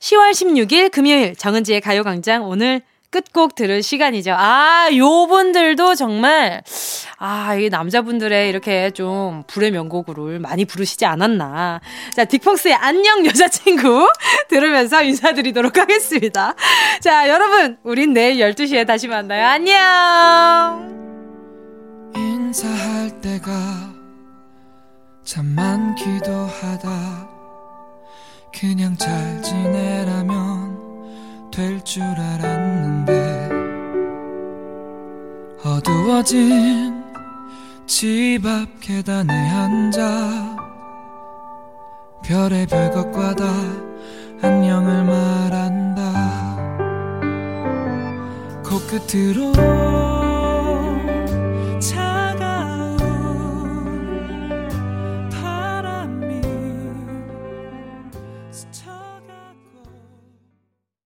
10월 16일 금요일 정은지의 가요광장 오늘 끝곡 들을 시간이죠. 아, 요 분들도 정말, 아, 이 남자분들의 이렇게 좀 불의 명곡을 많이 부르시지 않았나. 자, 딕펑스의 안녕 여자친구 들으면서 인사드리도록 하겠습니다. 자, 여러분, 우린 내일 12시에 다시 만나요. 안녕! 인사할 때가 참 많기도 하다 그냥 잘 지내라면 될 줄 알았는데 어두워진 집 앞 계단에 앉아 별의 별 것과 다 안녕을 말한다. 코끝으로